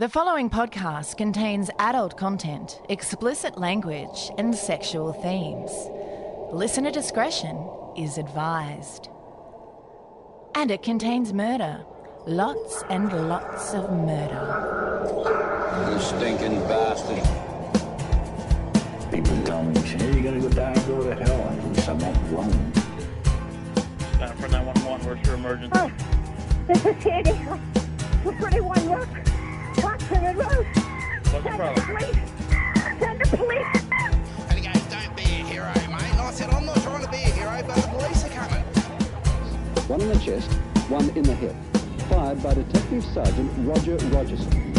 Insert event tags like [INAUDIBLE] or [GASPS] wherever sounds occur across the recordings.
The following podcast contains adult content, explicit language, and sexual themes. Listener discretion is advised. And it contains murder. Lots and lots of murder. You stinking bastard. People tell me, hey, you gotta go die and go to hell. I wish I'm not alone. Uh, for 911, where's your emergency? Oh, this is Sandy. We're pretty one rook. Road. What's the Send the problem? police. Send the police. And he goes, don't be a hero, mate. And I said, I'm not trying to be a hero, but the police are coming. One in the chest, one in the hip. Fired by Detective Sergeant Roger Rogerson.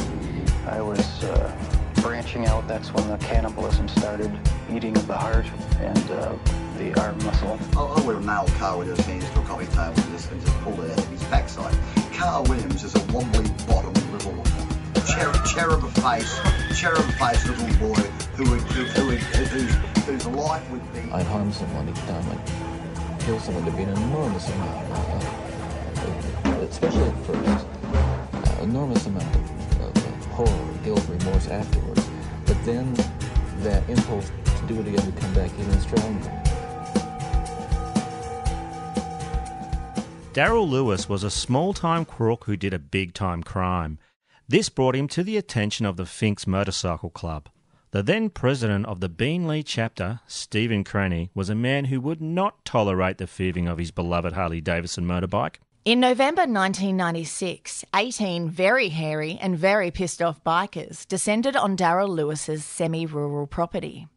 I was uh, branching out. That's when the cannibalism started, eating of the heart and uh, the arm muscle. I, I would have nailed Carl with his hands to a coffee table and just, and just pulled it out of his backside. Carl Williams is a wobbly bottom little cherub, cherub face, cherub face little boy who would, who, who would, whose, whose life would be. I'd harm someone each time I'd kill someone to be an enormous amount, uh, uh, especially at first, uh, enormous amount of, of uh, horror, guilt, remorse afterwards. But then that impulse to do it again would come back even stronger. Daryl Lewis was a small time crook who did a big time crime. This brought him to the attention of the Finks Motorcycle Club. The then president of the Beenleigh chapter, Stephen Cranny, was a man who would not tolerate the thieving of his beloved Harley Davidson motorbike. In November 1996, 18 very hairy and very pissed off bikers descended on Daryl Lewis's semi rural property.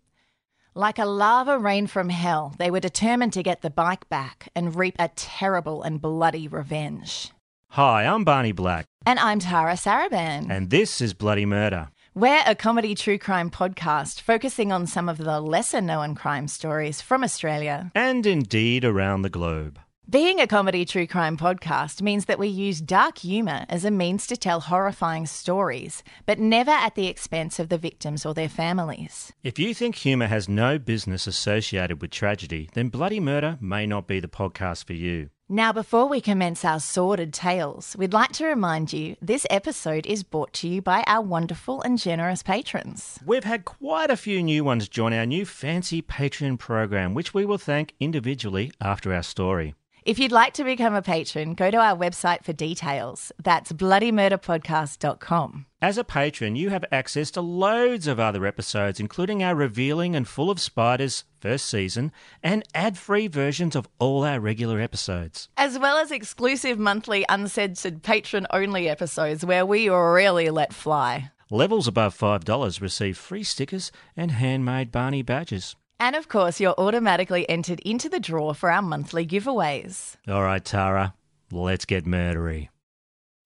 Like a lava rain from hell, they were determined to get the bike back and reap a terrible and bloody revenge. Hi, I'm Barney Black, And I'm Tara Saraban. and this is Bloody Murder. We're a comedy true crime podcast focusing on some of the lesser known crime stories from Australia. And indeed around the globe. Being a comedy true crime podcast means that we use dark humour as a means to tell horrifying stories, but never at the expense of the victims or their families. If you think humour has no business associated with tragedy, then Bloody Murder may not be the podcast for you. Now, before we commence our sordid tales, we'd like to remind you this episode is brought to you by our wonderful and generous patrons. We've had quite a few new ones join our new fancy Patreon program, which we will thank individually after our story. If you'd like to become a patron, go to our website for details. That's bloodymurderpodcast.com. As a patron, you have access to loads of other episodes, including our revealing and full of spiders first season and ad free versions of all our regular episodes. As well as exclusive monthly uncensored patron only episodes where we really let fly. Levels above $5 receive free stickers and handmade Barney badges. And of course, you're automatically entered into the draw for our monthly giveaways. All right, Tara, let's get murdery.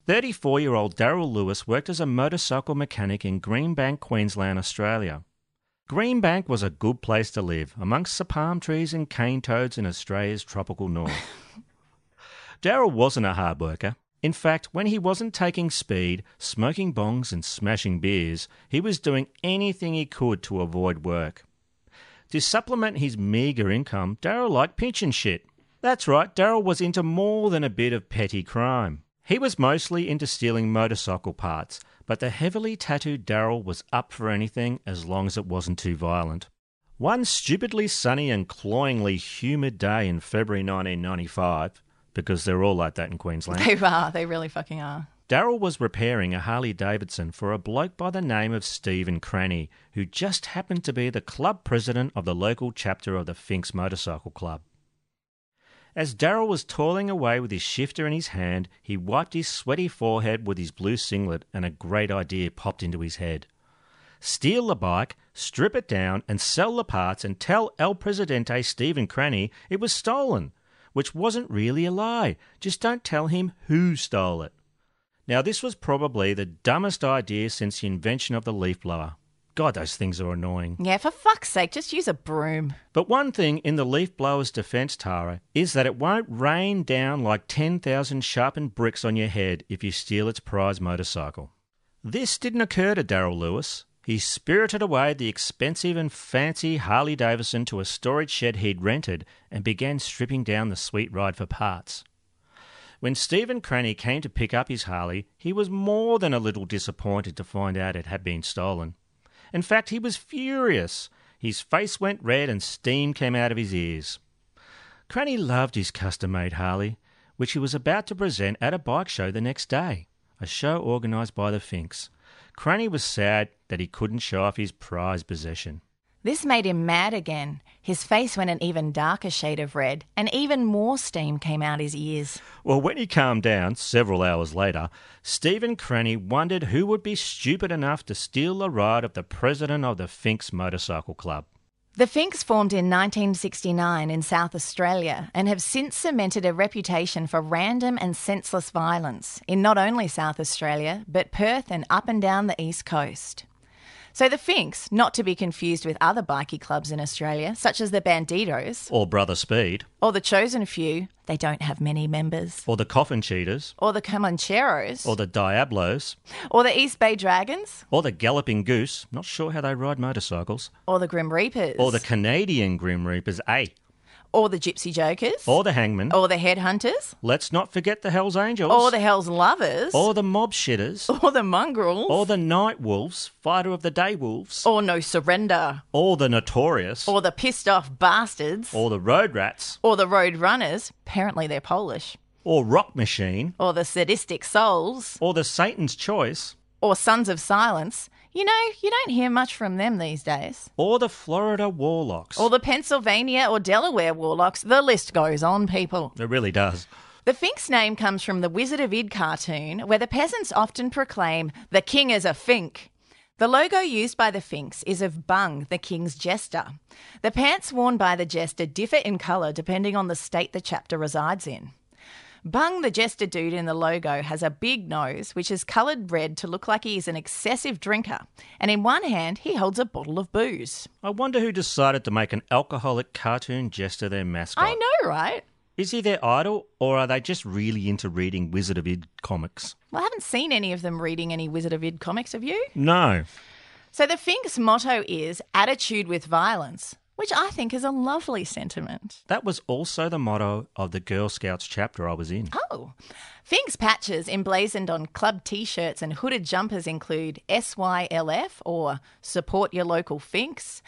34 year old Daryl Lewis worked as a motorcycle mechanic in Greenbank, Queensland, Australia. Greenbank was a good place to live, amongst the palm trees and cane toads in Australia's tropical north. [LAUGHS] Daryl wasn't a hard worker. In fact, when he wasn't taking speed, smoking bongs, and smashing beers, he was doing anything he could to avoid work. To supplement his meagre income, Daryl liked pinching shit. That's right, Daryl was into more than a bit of petty crime. He was mostly into stealing motorcycle parts, but the heavily tattooed Daryl was up for anything as long as it wasn't too violent. One stupidly sunny and cloyingly humid day in February 1995, because they're all like that in Queensland. They are, they really fucking are. Daryl was repairing a Harley Davidson for a bloke by the name of Stephen Cranny, who just happened to be the club president of the local chapter of the Finks Motorcycle Club. As Daryl was toiling away with his shifter in his hand, he wiped his sweaty forehead with his blue singlet, and a great idea popped into his head. Steal the bike, strip it down, and sell the parts, and tell El Presidente Stephen Cranny it was stolen, which wasn't really a lie. Just don't tell him who stole it. Now, this was probably the dumbest idea since the invention of the leaf blower. God, those things are annoying. Yeah, for fuck's sake, just use a broom. But one thing in the leaf blower's defense, Tara, is that it won't rain down like 10,000 sharpened bricks on your head if you steal its prize motorcycle. This didn't occur to Daryl Lewis. He spirited away the expensive and fancy Harley Davidson to a storage shed he'd rented and began stripping down the sweet ride for parts. When Stephen Cranny came to pick up his Harley, he was more than a little disappointed to find out it had been stolen. In fact, he was furious. His face went red and steam came out of his ears. Cranny loved his custom made Harley, which he was about to present at a bike show the next day, a show organised by the Finks. Cranny was sad that he couldn't show off his prized possession. This made him mad again. His face went an even darker shade of red, and even more steam came out his ears. Well, when he calmed down several hours later, Stephen Cranny wondered who would be stupid enough to steal the ride of the president of the Finks Motorcycle Club. The Finks formed in 1969 in South Australia and have since cemented a reputation for random and senseless violence in not only South Australia, but Perth and up and down the East Coast. So the Finks, not to be confused with other bikie clubs in Australia, such as the Bandidos Or Brother Speed, or the Chosen Few, they don't have many members. or the Coffin Cheaters, Or the Comancheros, or the Diablos, or the East Bay Dragons, or the Galloping Goose, not sure how they ride motorcycles, or the Grim Reapers, or the Canadian Grim Reapers, eh? Or the Gypsy Jokers, Or the Hangman. or the Headhunters, Let's not forget the Hells Angels. or the Hell's Lovers, Or the Mob Shitters. or the Mongrels, Or the Night Wolves, Fighter of the Day Wolves. or No Surrender, Or the Notorious. or the Pissed Off Bastards, Or the Road Rats. or the Road Runners, apparently they're Polish, Or Rock Machine. or the Sadistic Souls, Or the Satan's Choice. or Sons of Silence. You know, you don't hear much from them these days. Or the Florida Warlocks. Or the Pennsylvania or Delaware Warlocks. The list goes on, people. It really does. The Fink's name comes from the Wizard of Id cartoon, where the peasants often proclaim, The king is a Fink. The logo used by the Finks is of Bung, the king's jester. The pants worn by the jester differ in colour depending on the state the chapter resides in. Bung, the jester dude in the logo, has a big nose, which is coloured red to look like he is an excessive drinker, and in one hand he holds a bottle of booze. I wonder who decided to make an alcoholic cartoon jester their mascot. I know, right? Is he their idol, or are they just really into reading Wizard of Id comics? Well, I haven't seen any of them reading any Wizard of Id comics, have you? No. So the Fink's motto is attitude with violence, which I think is a lovely sentiment. That was also the motto of the Girl Scouts chapter I was in. Oh. Fink's patches emblazoned on club t shirts and hooded jumpers include SYLF or Support Your Local Finks,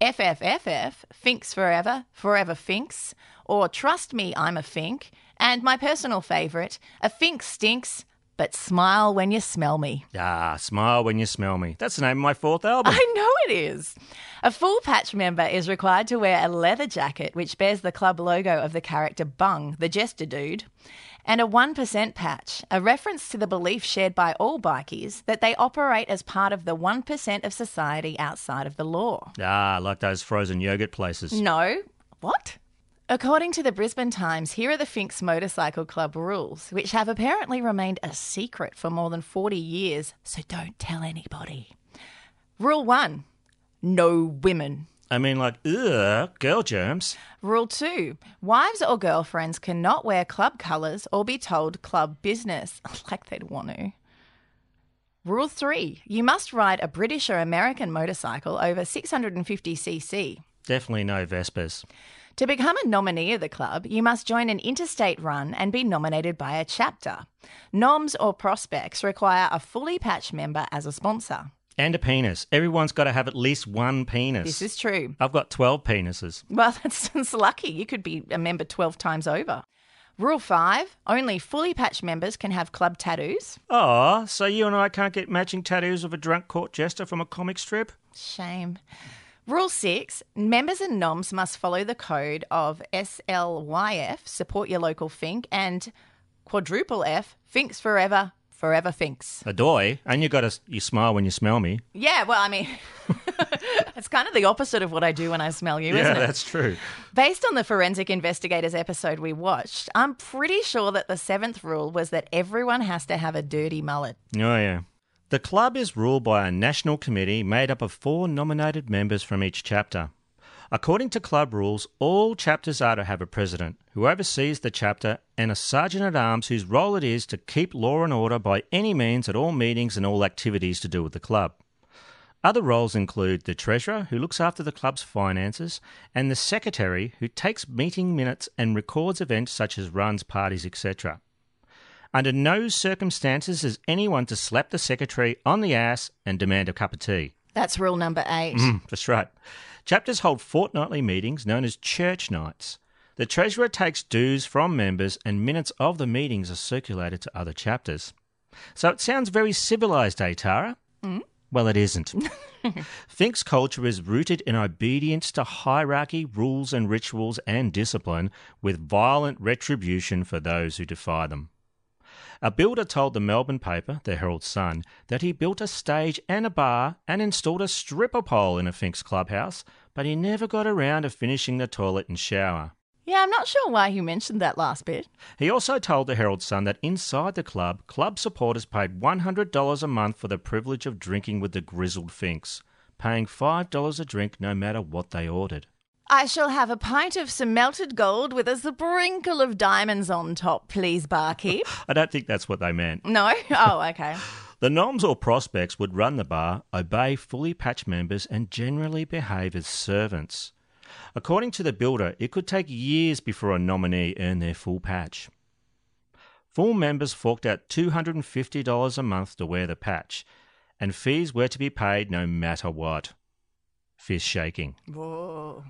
FFFF, Finks Forever, Forever Finks, or Trust Me, I'm a Fink, and my personal favourite, A Fink Stinks, but smile when you smell me. Ah, smile when you smell me. That's the name of my fourth album. I know it is. A full patch member is required to wear a leather jacket which bears the club logo of the character Bung, the jester dude, and a 1% patch, a reference to the belief shared by all bikies that they operate as part of the 1% of society outside of the law. Ah, like those frozen yogurt places. No. What? According to the Brisbane Times, here are the Finks Motorcycle Club rules, which have apparently remained a secret for more than 40 years, so don't tell anybody. Rule 1 No women. I mean, like, ugh, girl germs. Rule 2 Wives or girlfriends cannot wear club colours or be told club business, [LAUGHS] like they'd want to. Rule 3 You must ride a British or American motorcycle over 650cc. Definitely no Vespas. To become a nominee of the club, you must join an interstate run and be nominated by a chapter. Noms or prospects require a fully patched member as a sponsor. And a penis. Everyone's got to have at least one penis. This is true. I've got 12 penises. Well, [LAUGHS] that's, that's lucky. You could be a member 12 times over. Rule 5 only fully patched members can have club tattoos. Oh, so you and I can't get matching tattoos of a drunk court jester from a comic strip? Shame. Rule 6 members and noms must follow the code of SLYF, support your local Fink, and quadruple F, Finks forever, Forever Finks. Adoy, and you got to you smile when you smell me. Yeah, well, I mean, [LAUGHS] it's kind of the opposite of what I do when I smell you, yeah, isn't it? that's true. Based on the Forensic Investigators episode we watched, I'm pretty sure that the seventh rule was that everyone has to have a dirty mullet. Oh yeah. The club is ruled by a national committee made up of four nominated members from each chapter. According to club rules, all chapters are to have a president who oversees the chapter and a sergeant at arms whose role it is to keep law and order by any means at all meetings and all activities to do with the club. Other roles include the treasurer, who looks after the club's finances, and the secretary, who takes meeting minutes and records events such as runs, parties, etc. Under no circumstances is anyone to slap the secretary on the ass and demand a cup of tea. That's rule number eight. Mm, that's right. Chapters hold fortnightly meetings known as church nights. The treasurer takes dues from members, and minutes of the meetings are circulated to other chapters. So it sounds very civilized, eh, Tara? Mm. Well, it isn't. [LAUGHS] Fink's culture is rooted in obedience to hierarchy, rules, and rituals and discipline, with violent retribution for those who defy them. A builder told the Melbourne paper, the Herald Sun, that he built a stage and a bar and installed a stripper pole in a Fink's clubhouse, but he never got around to finishing the toilet and shower. Yeah, I'm not sure why he mentioned that last bit. He also told the Herald Sun that inside the club, club supporters paid $100 a month for the privilege of drinking with the grizzled Finks, paying $5 a drink no matter what they ordered. I shall have a pint of some melted gold with a sprinkle of diamonds on top, please, barkeep. [LAUGHS] I don't think that's what they meant. no? Oh, okay. [LAUGHS] The noms or prospects would run the bar, obey fully patched members, and generally behave as servants. According to the builder, it could take years before a nominee earned their full patch. Full members forked out $250 a month to wear the patch, and fees were to be paid no matter what. Fist shaking. Whoa.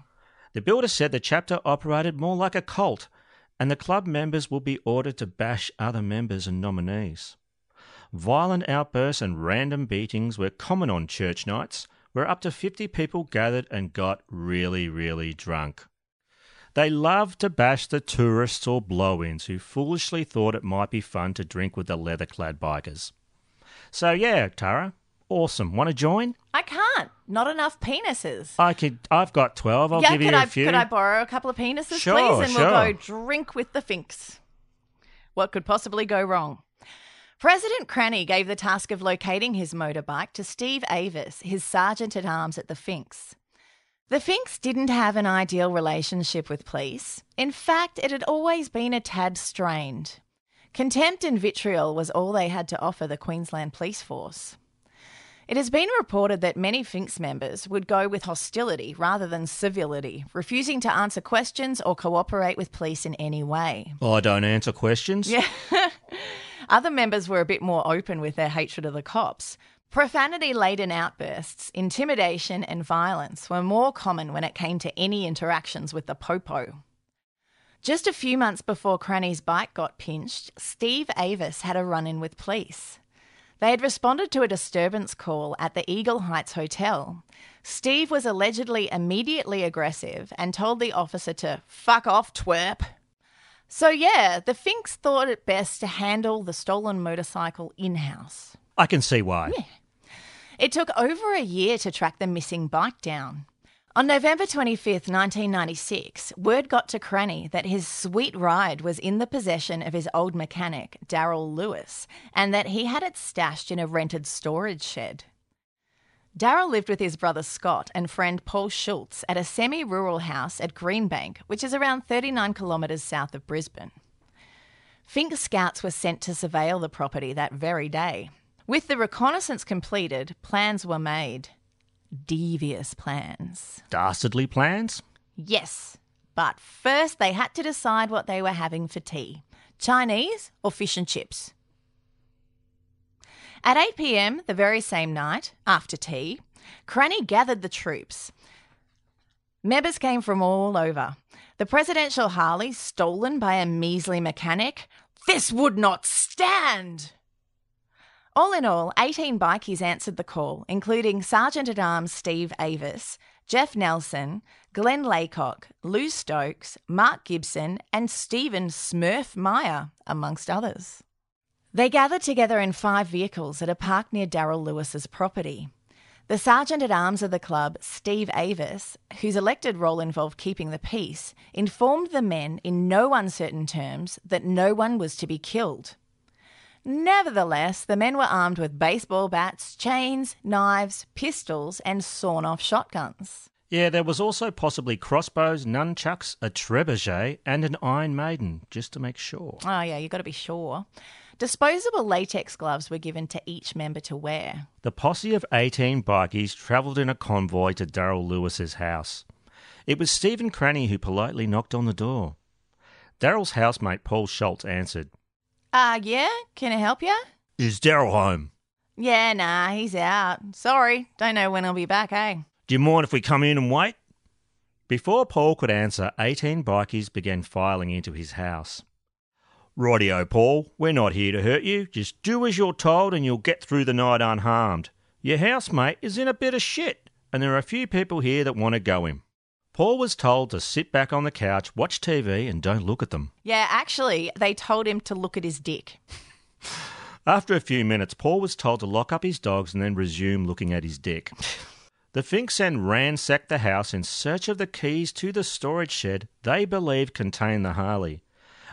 The builder said the chapter operated more like a cult, and the club members would be ordered to bash other members and nominees. Violent outbursts and random beatings were common on church nights, where up to 50 people gathered and got really, really drunk. They loved to bash the tourists or blow ins who foolishly thought it might be fun to drink with the leather clad bikers. So, yeah, Tara, awesome. Want to join? I can't. Not enough penises. I could. I've got twelve. I'll yeah, give could you a I, few. Could I borrow a couple of penises, Sure, please? And we'll go drink with the Finks. What could possibly go wrong? President Cranny gave the task of locating his motorbike to Steve Avis, his sergeant at arms at the Finks. The Finks didn't have an ideal relationship with police. In fact, it had always been a tad strained. Contempt and vitriol was all they had to offer the Queensland Police Force. It has been reported that many Finks members would go with hostility rather than civility, refusing to answer questions or cooperate with police in any way. Oh, I don't answer questions. Yeah. [LAUGHS] Other members were a bit more open with their hatred of the cops. Profanity laden outbursts, intimidation, and violence were more common when it came to any interactions with the Popo. Just a few months before Cranny's bike got pinched, Steve Avis had a run in with police. They had responded to a disturbance call at the Eagle Heights Hotel. Steve was allegedly immediately aggressive and told the officer to fuck off, twerp. So, yeah, the Finks thought it best to handle the stolen motorcycle in house. I can see why. It took over a year to track the missing bike down. On November 25th, 1996, word got to Cranny that his sweet ride was in the possession of his old mechanic, Daryl Lewis, and that he had it stashed in a rented storage shed. Daryl lived with his brother Scott and friend Paul Schultz at a semi rural house at Greenbank, which is around 39 kilometres south of Brisbane. Fink scouts were sent to surveil the property that very day. With the reconnaissance completed, plans were made. Devious plans. Dastardly plans? Yes, but first they had to decide what they were having for tea Chinese or fish and chips. At 8 pm the very same night, after tea, Cranny gathered the troops. Members came from all over. The presidential Harley, stolen by a measly mechanic, this would not stand! All in all, 18 bikies answered the call, including Sergeant at Arms Steve Avis, Jeff Nelson, Glenn Laycock, Lou Stokes, Mark Gibson, and Stephen Smurf Meyer, amongst others. They gathered together in five vehicles at a park near Daryl Lewis's property. The sergeant at arms of the club, Steve Avis, whose elected role involved keeping the peace, informed the men in no uncertain terms that no one was to be killed. Nevertheless, the men were armed with baseball bats, chains, knives, pistols, and sawn off shotguns. Yeah, there was also possibly crossbows, nunchucks, a trebuchet, and an Iron Maiden, just to make sure. Oh, yeah, you got to be sure. Disposable latex gloves were given to each member to wear. The posse of 18 bikies travelled in a convoy to Daryl Lewis's house. It was Stephen Cranny who politely knocked on the door. Daryl's housemate Paul Schultz answered. Uh, yeah? Can I help you? Is Daryl home? Yeah, nah, he's out. Sorry, don't know when he'll be back, eh? Do you mind if we come in and wait? Before Paul could answer, 18 bikies began filing into his house. Rightio, Paul. We're not here to hurt you. Just do as you're told and you'll get through the night unharmed. Your housemate is in a bit of shit, and there are a few people here that want to go him. Paul was told to sit back on the couch, watch TV, and don't look at them. Yeah, actually, they told him to look at his dick. After a few minutes, Paul was told to lock up his dogs and then resume looking at his dick. [LAUGHS] The Finks then ransacked the house in search of the keys to the storage shed they believed contained the Harley.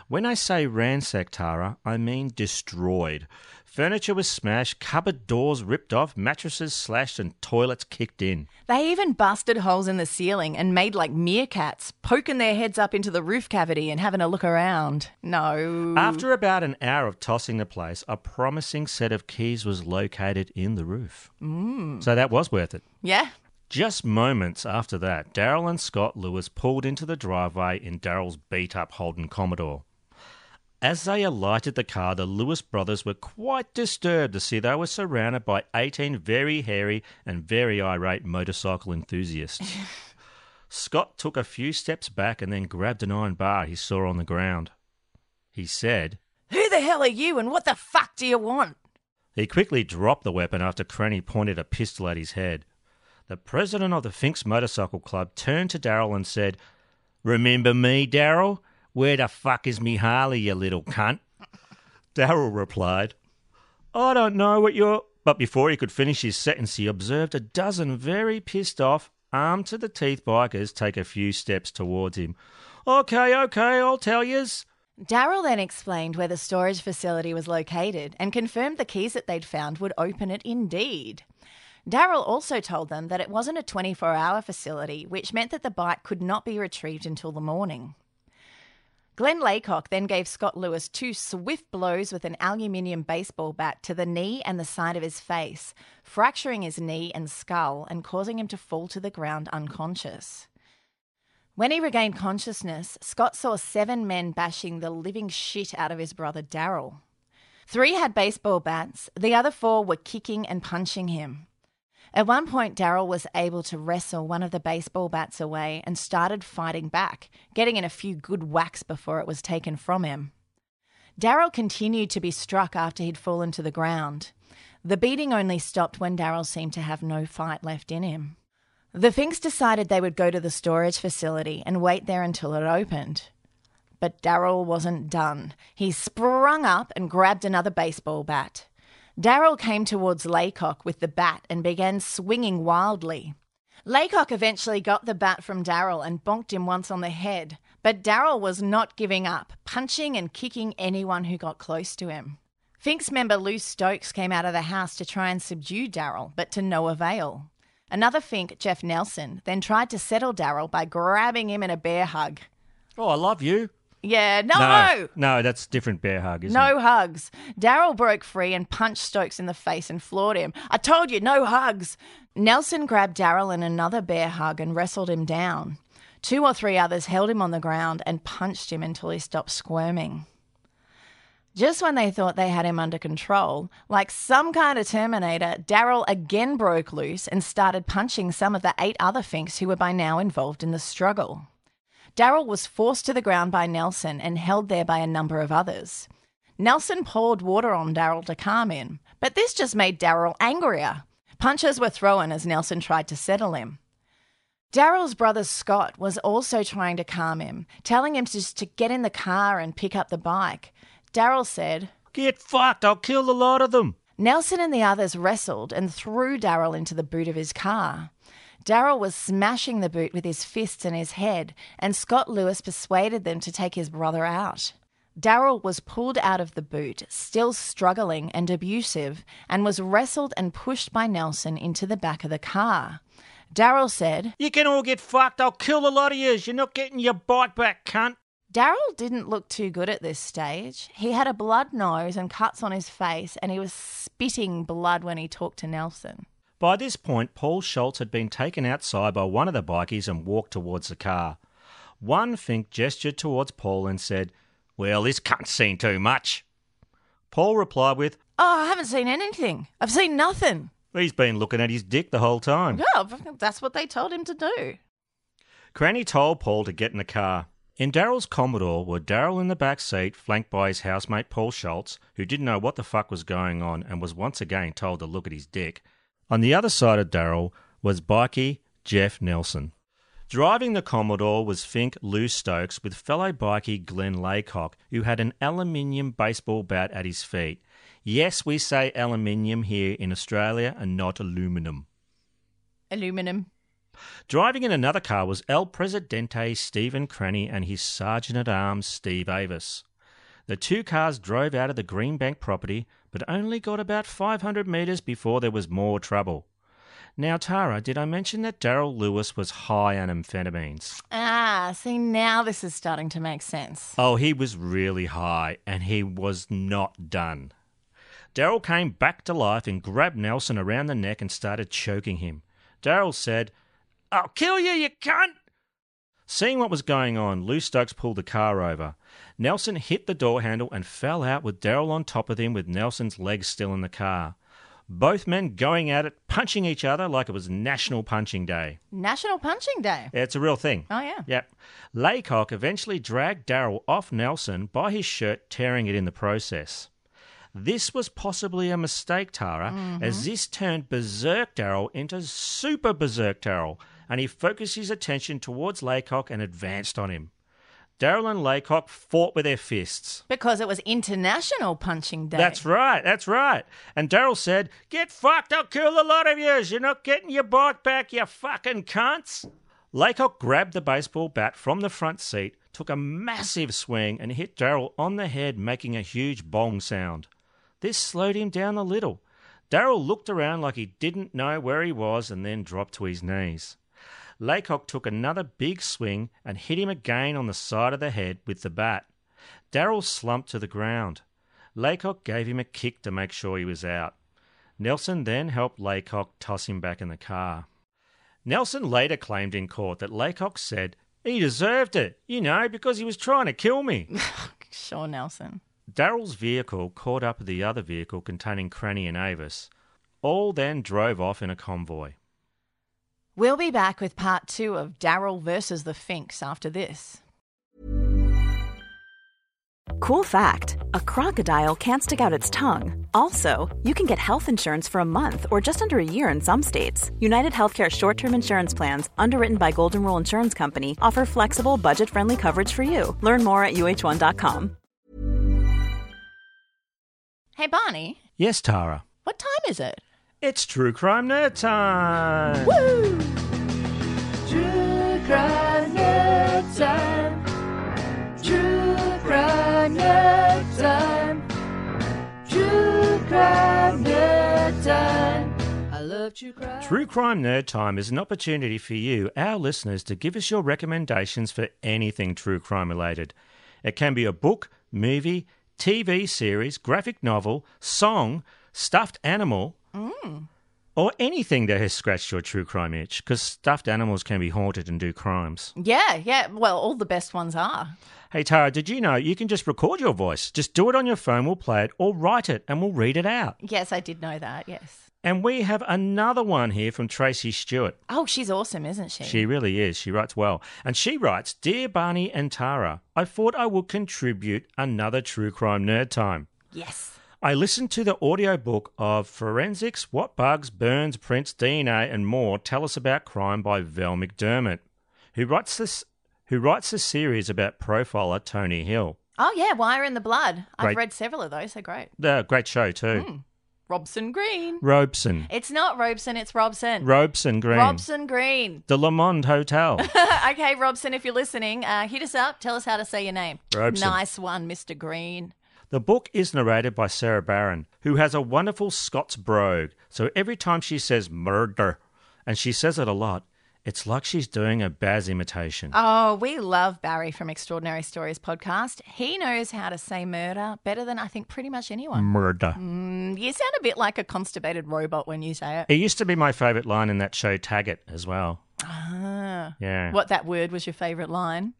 When I say ransacked, Tara, I mean destroyed. Furniture was smashed, cupboard doors ripped off, mattresses slashed, and toilets kicked in. They even busted holes in the ceiling and made like meerkats, poking their heads up into the roof cavity and having a look around. No. After about an hour of tossing the place, a promising set of keys was located in the roof. Mm. So that was worth it. Yeah. Just moments after that, Daryl and Scott Lewis pulled into the driveway in Daryl's beat up Holden Commodore. As they alighted the car, the Lewis brothers were quite disturbed to see they were surrounded by 18 very hairy and very irate motorcycle enthusiasts. [LAUGHS] Scott took a few steps back and then grabbed an iron bar he saw on the ground. He said, Who the hell are you and what the fuck do you want? He quickly dropped the weapon after Cranny pointed a pistol at his head. The president of the Finks Motorcycle Club turned to Daryl and said, Remember me, Daryl? Where the fuck is me Harley, you little cunt? [LAUGHS] Daryl replied, I don't know what you're. But before he could finish his sentence, he observed a dozen very pissed off, armed to the teeth bikers take a few steps towards him. Okay, okay, I'll tell yous. Daryl then explained where the storage facility was located and confirmed the keys that they'd found would open it indeed. Daryl also told them that it wasn't a 24 hour facility, which meant that the bike could not be retrieved until the morning. Glenn Laycock then gave Scott Lewis two swift blows with an aluminium baseball bat to the knee and the side of his face, fracturing his knee and skull and causing him to fall to the ground unconscious. When he regained consciousness, Scott saw seven men bashing the living shit out of his brother Daryl. Three had baseball bats, the other four were kicking and punching him. At one point, Daryl was able to wrestle one of the baseball bats away and started fighting back, getting in a few good whacks before it was taken from him. Daryl continued to be struck after he'd fallen to the ground. The beating only stopped when Daryl seemed to have no fight left in him. The Finks decided they would go to the storage facility and wait there until it opened. But Daryl wasn't done. He sprung up and grabbed another baseball bat. Daryl came towards Laycock with the bat and began swinging wildly. Laycock eventually got the bat from Daryl and bonked him once on the head, but Daryl was not giving up, punching and kicking anyone who got close to him. Finks member Lou Stokes came out of the house to try and subdue Daryl, but to no avail. Another Fink, Jeff Nelson, then tried to settle Daryl by grabbing him in a bear hug. Oh, I love you. Yeah, no! No, no that's different bear hug, isn't No it? hugs. Daryl broke free and punched Stokes in the face and floored him. I told you, no hugs. Nelson grabbed Daryl in another bear hug and wrestled him down. Two or three others held him on the ground and punched him until he stopped squirming. Just when they thought they had him under control, like some kind of Terminator, Daryl again broke loose and started punching some of the eight other Finks who were by now involved in the struggle. Daryl was forced to the ground by Nelson and held there by a number of others. Nelson poured water on Daryl to calm him, but this just made Daryl angrier. Punches were thrown as Nelson tried to settle him. Daryl's brother Scott was also trying to calm him, telling him just to get in the car and pick up the bike. Daryl said, Get fucked, I'll kill the lot of them. Nelson and the others wrestled and threw Daryl into the boot of his car. Daryl was smashing the boot with his fists and his head, and Scott Lewis persuaded them to take his brother out. Daryl was pulled out of the boot, still struggling and abusive, and was wrestled and pushed by Nelson into the back of the car. Daryl said, You can all get fucked, I'll kill a lot of yous. You're not getting your bike back, cunt. Daryl didn't look too good at this stage. He had a blood nose and cuts on his face, and he was spitting blood when he talked to Nelson. By this point, Paul Schultz had been taken outside by one of the bikies and walked towards the car. One Fink gestured towards Paul and said, Well, this cunt's seen too much. Paul replied with, Oh, I haven't seen anything. I've seen nothing. He's been looking at his dick the whole time. Yeah, that's what they told him to do. Cranny told Paul to get in the car. In Daryl's Commodore were Daryl in the back seat, flanked by his housemate Paul Schultz, who didn't know what the fuck was going on and was once again told to look at his dick. On the other side of Daryl was bikie Jeff Nelson. Driving the Commodore was Fink Lou Stokes with fellow bikie Glenn Laycock, who had an aluminium baseball bat at his feet. Yes, we say aluminium here in Australia and not aluminum. Aluminum. Driving in another car was El Presidente Stephen Cranny and his Sergeant at Arms Steve Avis. The two cars drove out of the Greenbank property, but only got about 500 metres before there was more trouble. Now, Tara, did I mention that Daryl Lewis was high on amphetamines? Ah, see, now this is starting to make sense. Oh, he was really high, and he was not done. Daryl came back to life and grabbed Nelson around the neck and started choking him. Daryl said, I'll kill you, you cunt! Seeing what was going on, Lou Stokes pulled the car over. Nelson hit the door handle and fell out with Daryl on top of him with Nelson's legs still in the car. Both men going at it, punching each other like it was National Punching Day. National Punching Day. Yeah, it's a real thing. Oh, yeah. Yep. Laycock eventually dragged Daryl off Nelson by his shirt, tearing it in the process. This was possibly a mistake, Tara, Mm-hmm. as this turned Berserk Daryl into Super Berserk Daryl, and he focused his attention towards Laycock and advanced on him. Daryl and Laycock fought with their fists. Because it was International Punching Day. That's right, that's right. And Daryl said, Get fucked, I'll kill a lot of yous. You're not getting your bike back, you fucking cunts. Laycock grabbed the baseball bat from the front seat, took a massive swing, and hit Daryl on the head, making a huge bong sound. This slowed him down a little. Daryl looked around like he didn't know where he was and then dropped to his knees. Laycock took another big swing and hit him again on the side of the head with the bat. Daryl slumped to the ground. Laycock gave him a kick to make sure he was out. Nelson then helped Laycock toss him back in the car. Nelson later claimed in court that Laycock said he deserved it, you know, because he was trying to kill me. [LAUGHS] Sure, Nelson. Daryl's vehicle caught up with the other vehicle containing Cranny and Avis. All then drove off in a convoy. We'll be back with part two of Daryl versus the Finks after this. Cool fact a crocodile can't stick out its tongue. Also, you can get health insurance for a month or just under a year in some states. United Healthcare short term insurance plans, underwritten by Golden Rule Insurance Company, offer flexible, budget friendly coverage for you. Learn more at uh1.com. Hey, Barney, Yes, Tara. what time is it? It's True Crime Nerd Time! Woo! True crime nerd time. True crime nerd time. True crime nerd time. I love true crime. True Crime Nerd Time is an opportunity for you, our listeners, to give us your recommendations for anything true crime related. It can be a book, movie, TV series, graphic novel, song, stuffed animal, Mm. or anything that has scratched your true crime itch, because stuffed animals can be haunted and do crimes. Yeah, yeah. Well, all the best ones are. Hey Tara, did you know you can just record your voice? Just do it on your phone, we'll play it, or write it and we'll read it out. Yes, I did know that. Yes. And we have another one here from Tracy Stewart. Oh, she's awesome, isn't she? She really is. She writes well. And she writes Dear Barney and Tara, I thought I would contribute another true crime nerd time. Yes. I listened to the audiobook of Forensics What Bugs, Burns, Prints, DNA, and More Tell Us About Crime by Val McDermid, who writes this who writes the series about profiler Tony Hill. Oh yeah, Wire in the Blood. I've Great. read several of those. They're great. Uh, great show too. Hmm. Robson Green. Robson. It's not Robson, it's Robson. Robson Green. Robson Green. The Le Monde Hotel. [LAUGHS] okay, Robson, if you're listening, uh, hit us up. Tell us how to say your name. Robson. Nice one, Mr. Green. The book is narrated by Sarah Barron, who has a wonderful Scots brogue. So every time she says murder, and she says it a lot, it's like she's doing a Baz imitation. Oh, we love Barry from Extraordinary Stories podcast. He knows how to say murder better than I think pretty much anyone. Murder. Mm, you sound a bit like a constipated robot when you say it. It used to be my favourite line in that show, Taggart, as well. Ah. Yeah. What that word was your favourite line?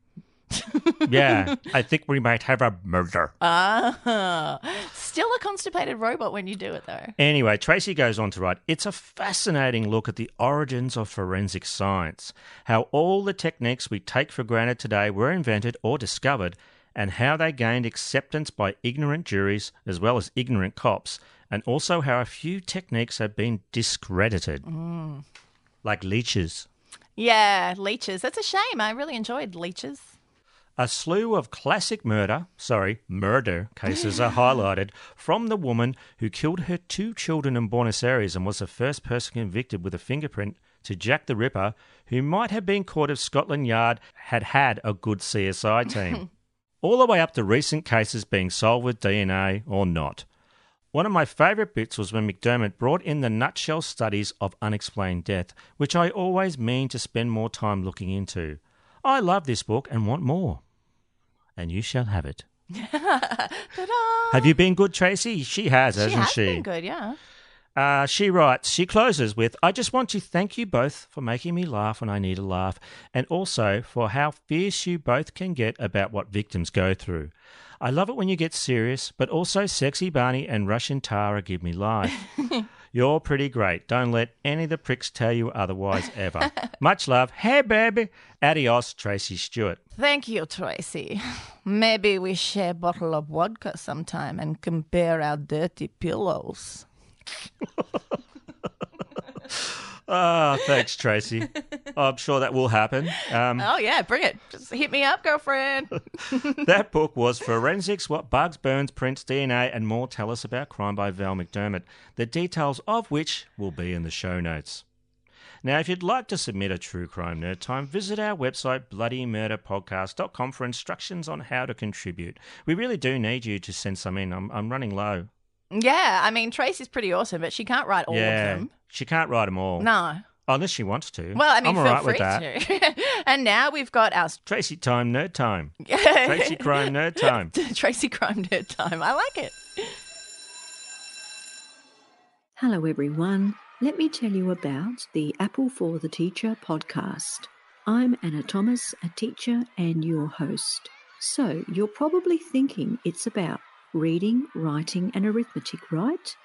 [LAUGHS] yeah, I think we might have a murder. Ah. Still a constipated robot when you do it, though. Anyway, Tracy goes on to write It's a fascinating look at the origins of forensic science, how all the techniques we take for granted today were invented or discovered, and how they gained acceptance by ignorant juries as well as ignorant cops, and also how a few techniques have been discredited, Mm. like leeches. Yeah, leeches. That's a shame. I really enjoyed leeches. A slew of classic murder, sorry, murder cases are highlighted from the woman who killed her two children in Buenos Aires and was the first person convicted with a fingerprint to Jack the Ripper, who might have been caught if Scotland Yard had had a good CSI team. [LAUGHS] All the way up to recent cases being solved with DNA or not. One of my favourite bits was when McDermid brought in the nutshell studies of unexplained death, which I always mean to spend more time looking into. I love this book and want more. And you shall have it. [LAUGHS] Have you been good, Tracy? She has, she hasn't has she? been good, yeah. Uh, she writes, she closes with, I just want to thank you both for making me laugh when I need a laugh, and also for how fierce you both can get about what victims go through. I love it when you get serious, but also Sexy Barney and Russian Tara give me life. [LAUGHS] You're pretty great. Don't let any of the pricks tell you otherwise ever. [LAUGHS] Much love. Hey, baby. Adios, Tracy Stewart. Thank you, Tracy. [SIGHS] Maybe we share a bottle of vodka sometime and compare our dirty pillows. [LAUGHS] Ah, thanks, Tracy. [LAUGHS] I'm sure that will happen. Um, oh, yeah, bring it. Just hit me up, girlfriend. [LAUGHS] that book [LAUGHS] was Forensics What Bugs, Burns, Prints, DNA, and More Tell Us About Crime by Val McDermid, the details of which will be in the show notes. Now, if you'd like to submit a true crime nerd time, visit our website, bloodymurderpodcast.com, for instructions on how to contribute. We really do need you to send some in. I'm, I'm running low. Yeah, I mean, Tracy's pretty awesome, but she can't write all yeah, of them. she can't write them all. No. Unless she wants to. Well, I mean, I'm feel all right free with that. to. [LAUGHS] and now we've got our Tracy time, nerd time. [LAUGHS] Tracy crime, nerd time. [LAUGHS] Tracy Crime Nerd time. I like it. Hello, everyone. Let me tell you about the Apple for the Teacher podcast. I'm Anna Thomas, a teacher and your host. So, you're probably thinking it's about reading, writing, and arithmetic, right?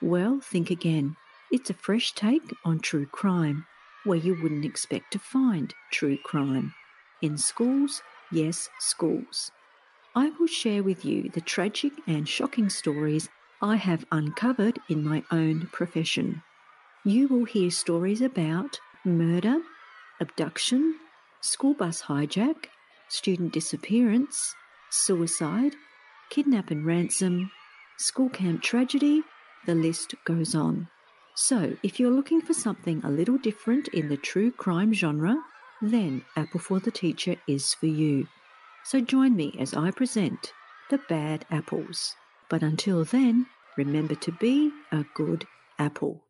Well, think again. It's a fresh take on true crime, where you wouldn't expect to find true crime. In schools, yes, schools. I will share with you the tragic and shocking stories I have uncovered in my own profession. You will hear stories about murder, abduction, school bus hijack, student disappearance, suicide, kidnap and ransom, school camp tragedy, the list goes on. So, if you're looking for something a little different in the true crime genre, then Apple for the Teacher is for you. So join me as I present the bad apples. But until then, remember to be a good apple.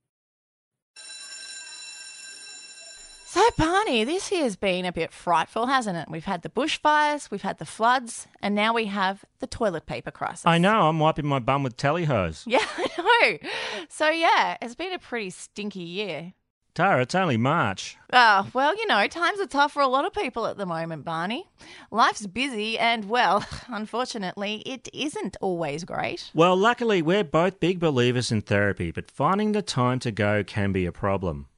So, Barney, this year's been a bit frightful, hasn't it? We've had the bushfires, we've had the floods, and now we have the toilet paper crisis. I know, I'm wiping my bum with telly hose. Yeah, [LAUGHS] I know. So, yeah, it's been a pretty stinky year. Tara, it's only March. Oh, well, you know, times are tough for a lot of people at the moment, Barney. Life's busy, and, well, [LAUGHS] unfortunately, it isn't always great. Well, luckily, we're both big believers in therapy, but finding the time to go can be a problem.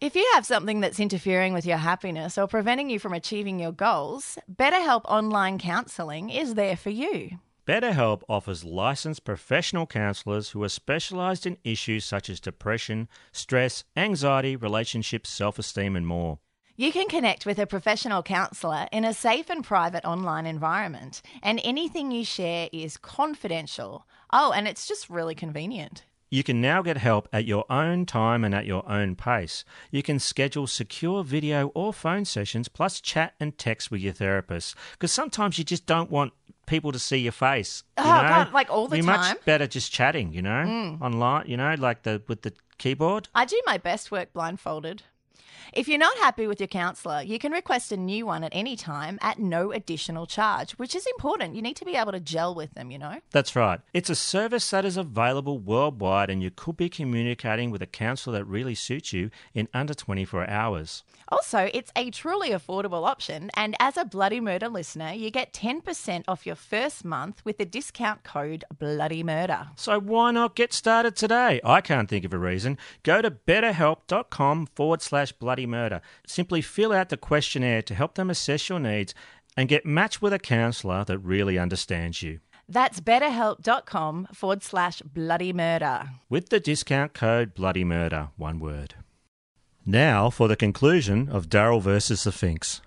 If you have something that's interfering with your happiness or preventing you from achieving your goals, BetterHelp Online Counselling is there for you. BetterHelp offers licensed professional counsellors who are specialised in issues such as depression, stress, anxiety, relationships, self esteem, and more. You can connect with a professional counsellor in a safe and private online environment, and anything you share is confidential. Oh, and it's just really convenient. You can now get help at your own time and at your own pace. You can schedule secure video or phone sessions, plus chat and text with your therapist. Because sometimes you just don't want people to see your face. You Oh, know? God, like all the You're time? much better just chatting, you know, Mm. online, you know, like the with the keyboard. I do my best work blindfolded. If you're not happy with your counsellor, you can request a new one at any time at no additional charge, which is important. You need to be able to gel with them, you know? That's right. It's a service that is available worldwide, and you could be communicating with a counsellor that really suits you in under 24 hours. Also, it's a truly affordable option, and as a Bloody Murder listener, you get 10% off your first month with the discount code Bloody Murder. So why not get started today? I can't think of a reason. Go to betterhelp.com forward slash bloody murder. Simply fill out the questionnaire to help them assess your needs and get matched with a counsellor that really understands you. That's betterhelp.com forward slash bloody murder. With the discount code bloody murder, one word. Now for the conclusion of Daryl versus the Finks.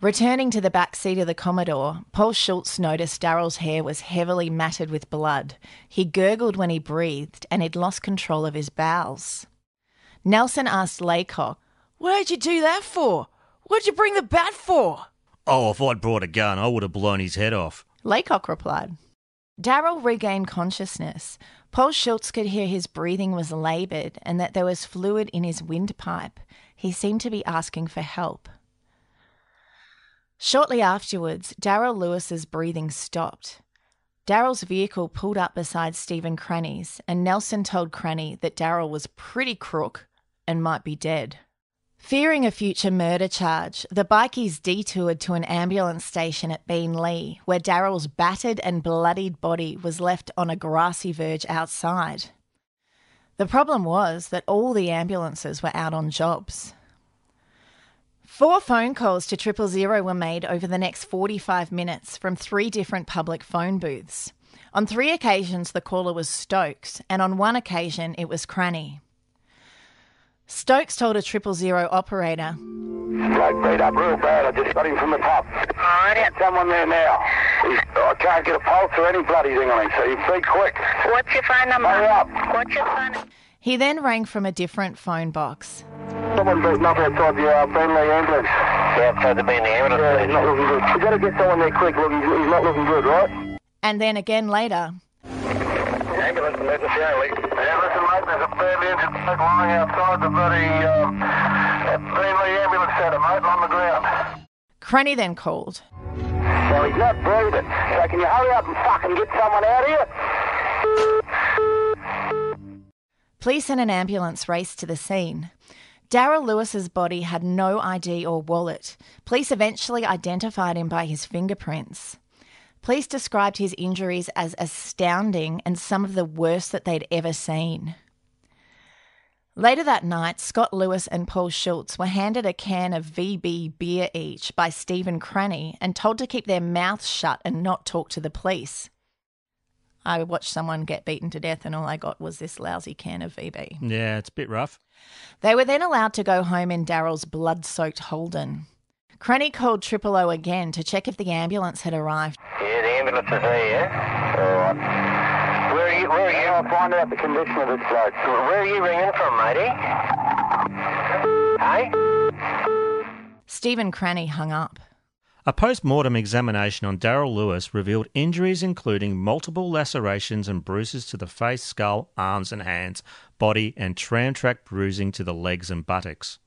Returning to the back seat of the Commodore, Paul Schultz noticed Daryl's hair was heavily matted with blood. He gurgled when he breathed, and he'd lost control of his bowels. Nelson asked Laycock, What'd you do that for? What'd you bring the bat for? Oh, if I'd brought a gun, I would have blown his head off. Laycock replied. Daryl regained consciousness. Paul Schultz could hear his breathing was laboured and that there was fluid in his windpipe. He seemed to be asking for help. Shortly afterwards, Daryl Lewis's breathing stopped. Daryl's vehicle pulled up beside Stephen Cranny's, and Nelson told Cranny that Daryl was pretty crook and might be dead. Fearing a future murder charge, the bikies detoured to an ambulance station at Beenleigh, where Daryl's battered and bloodied body was left on a grassy verge outside. The problem was that all the ambulances were out on jobs. Four phone calls to triple zero were made over the next 45 minutes from three different public phone booths. On three occasions, the caller was Stokes, and on one occasion, it was Cranny. Stokes told a triple zero operator, Bloke beat up real bad. I just got him from the top. Alright. Someone there now. He's, I can't get a pulse or any bloody thing on him, so you be quick. What's your phone number? Hurry up. What's your phone number? He then rang from a different phone box. Someone beaten up outside the uh, Beenleigh ambulance. Yeah, outside the Beenleigh ambulance. Yeah, he's not looking good. you got to get someone there quick. Look, he's, he's not looking good, right? And then again later, Ambulance emergency only. Yeah, listen, mate, there's a injured bloke lying outside the bloody um, ambulance centre, mate, on the ground. Cranny then called. Well, he's not breathing. So can you hurry up and fucking get someone out of here? Police and an ambulance raced to the scene. Daryl Lewis's body had no ID or wallet. Police eventually identified him by his fingerprints. Police described his injuries as astounding and some of the worst that they'd ever seen. Later that night, Scott Lewis and Paul Schultz were handed a can of VB beer each by Stephen Cranny and told to keep their mouths shut and not talk to the police. I watched someone get beaten to death, and all I got was this lousy can of VB. Yeah, it's a bit rough. They were then allowed to go home in Daryl's blood soaked Holden. Cranny called Triple O again to check if the ambulance had arrived. Yeah, the ambulance is there, yeah? All right. Where are you, where are you? I'll find out the condition of this bloke. Where are you ringing from, matey? Hey? Stephen Cranny hung up. A post mortem examination on Daryl Lewis revealed injuries including multiple lacerations and bruises to the face, skull, arms and hands, body, and tram track bruising to the legs and buttocks.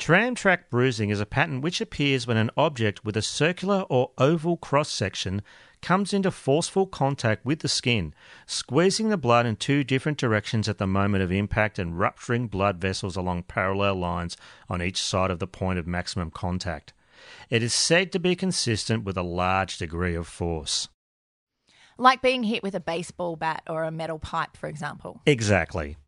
Tram track bruising is a pattern which appears when an object with a circular or oval cross section comes into forceful contact with the skin, squeezing the blood in two different directions at the moment of impact and rupturing blood vessels along parallel lines on each side of the point of maximum contact. It is said to be consistent with a large degree of force. Like being hit with a baseball bat or a metal pipe, for example. Exactly.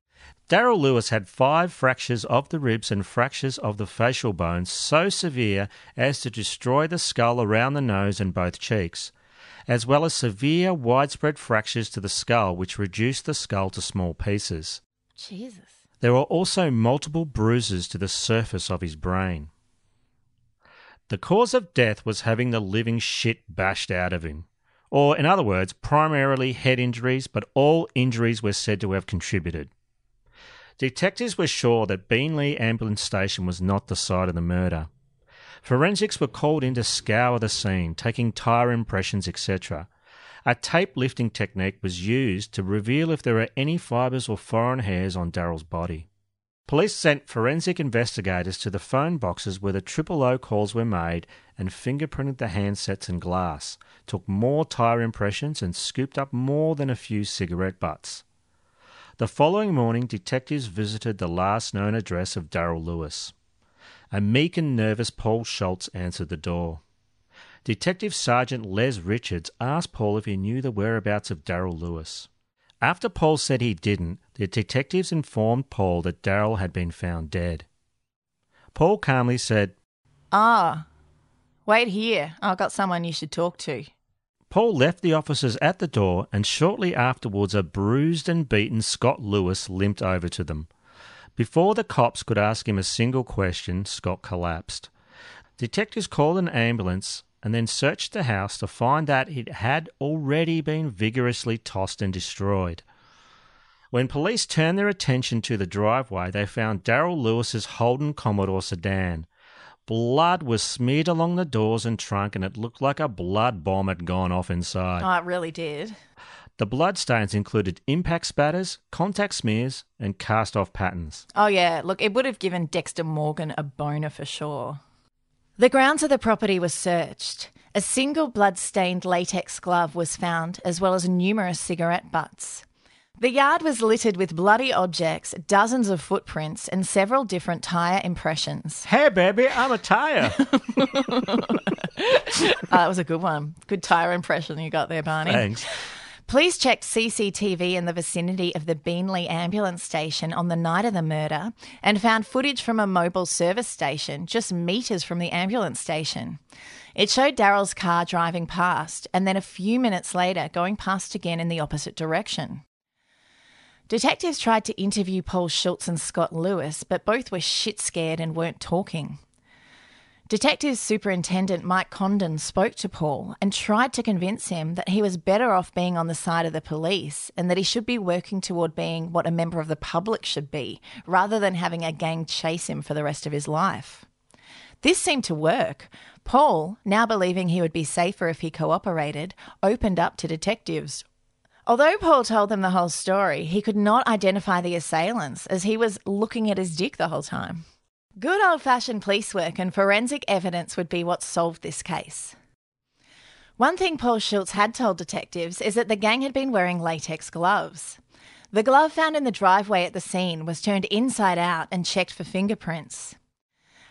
Daryl Lewis had five fractures of the ribs and fractures of the facial bones so severe as to destroy the skull around the nose and both cheeks, as well as severe widespread fractures to the skull which reduced the skull to small pieces. Jesus. There were also multiple bruises to the surface of his brain. The cause of death was having the living shit bashed out of him. Or, in other words, primarily head injuries, but all injuries were said to have contributed. Detectives were sure that Beenleigh Ambulance Station was not the site of the murder. Forensics were called in to scour the scene, taking tyre impressions, etc. A tape lifting technique was used to reveal if there were any fibres or foreign hairs on Daryl's body. Police sent forensic investigators to the phone boxes where the triple O calls were made and fingerprinted the handsets and glass, took more tyre impressions, and scooped up more than a few cigarette butts. The following morning, detectives visited the last known address of Daryl Lewis. A meek and nervous Paul Schultz answered the door. Detective Sergeant Les Richards asked Paul if he knew the whereabouts of Daryl Lewis. After Paul said he didn't, the detectives informed Paul that Daryl had been found dead. Paul calmly said, Ah, wait here. I've got someone you should talk to. Paul left the officers at the door, and shortly afterwards, a bruised and beaten Scott Lewis limped over to them. Before the cops could ask him a single question, Scott collapsed. Detectives called an ambulance and then searched the house to find that it had already been vigorously tossed and destroyed. When police turned their attention to the driveway, they found Daryl Lewis's Holden Commodore sedan. Blood was smeared along the doors and trunk, and it looked like a blood bomb had gone off inside. Oh, it really did. The bloodstains included impact spatters, contact smears, and cast off patterns. Oh, yeah. Look, it would have given Dexter Morgan a boner for sure. The grounds of the property were searched. A single blood-stained latex glove was found, as well as numerous cigarette butts. The yard was littered with bloody objects, dozens of footprints, and several different tyre impressions. Hey, baby, I'm a tyre. Uh, [LAUGHS] that was a good one. Good tyre impression you got there, Barney. Thanks. Police checked CCTV in the vicinity of the Beenleigh ambulance station on the night of the murder and found footage from a mobile service station just metres from the ambulance station. It showed Daryl's car driving past and then a few minutes later going past again in the opposite direction. Detectives tried to interview Paul Schultz and Scott Lewis, but both were shit scared and weren't talking. Detective Superintendent Mike Condon spoke to Paul and tried to convince him that he was better off being on the side of the police and that he should be working toward being what a member of the public should be, rather than having a gang chase him for the rest of his life. This seemed to work. Paul, now believing he would be safer if he cooperated, opened up to detectives. Although Paul told them the whole story, he could not identify the assailants as he was looking at his dick the whole time. Good old fashioned police work and forensic evidence would be what solved this case. One thing Paul Schultz had told detectives is that the gang had been wearing latex gloves. The glove found in the driveway at the scene was turned inside out and checked for fingerprints.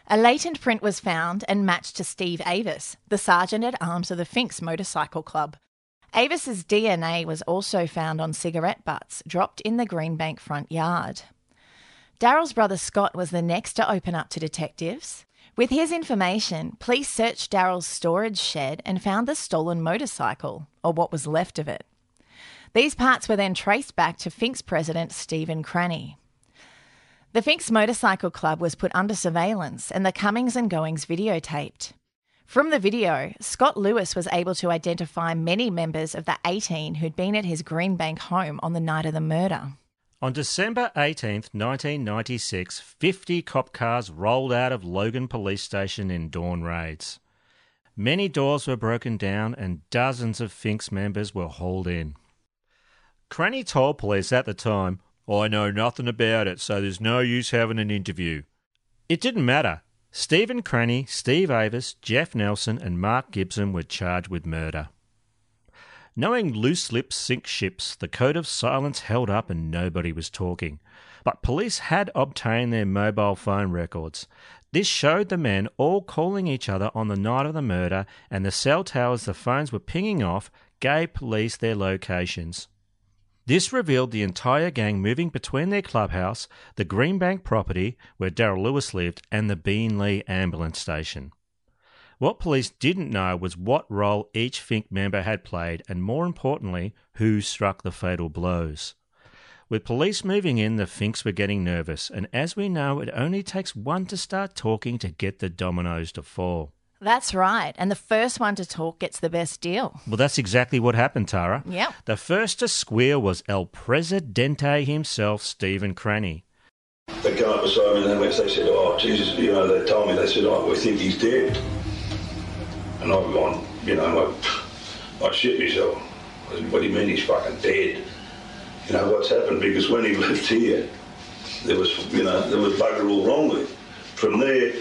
A latent print was found and matched to Steve Avis, the sergeant at arms of the Finks Motorcycle Club. Avis's DNA was also found on cigarette butts dropped in the Greenbank front yard. Daryl's brother Scott was the next to open up to detectives. With his information, police searched Daryl's storage shed and found the stolen motorcycle, or what was left of it. These parts were then traced back to Fink's president Stephen Cranny. The Finks Motorcycle Club was put under surveillance and the comings and goings videotaped. From the video, Scott Lewis was able to identify many members of the 18 who'd been at his Greenbank home on the night of the murder. On December 18th, 1996, 50 cop cars rolled out of Logan Police Station in dawn raids. Many doors were broken down and dozens of Finks members were hauled in. Cranny told police at the time, I know nothing about it, so there's no use having an interview. It didn't matter. Stephen Cranny, Steve Avis, Jeff Nelson, and Mark Gibson were charged with murder. Knowing loose lips sink ships, the code of silence held up and nobody was talking. But police had obtained their mobile phone records. This showed the men all calling each other on the night of the murder, and the cell towers the phones were pinging off gave police their locations. This revealed the entire gang moving between their clubhouse, the Greenbank property where Daryl Lewis lived, and the Beenleigh ambulance station. What police didn't know was what role each Fink member had played, and more importantly, who struck the fatal blows. With police moving in, the Finks were getting nervous, and as we know, it only takes one to start talking to get the dominoes to fall. That's right. And the first one to talk gets the best deal. Well, that's exactly what happened, Tara. Yeah. The first to squeal was El Presidente himself, Stephen Cranny. They come up beside me and they, went, they said, oh, Jesus, you know, they told me, they said, oh, we think he's dead. And I've gone, you know, I, I shit myself. I said, what do you mean he's fucking dead? You know, what's happened? Because when he [LAUGHS] left here, there was, you know, there was bugger all wrong with him. From there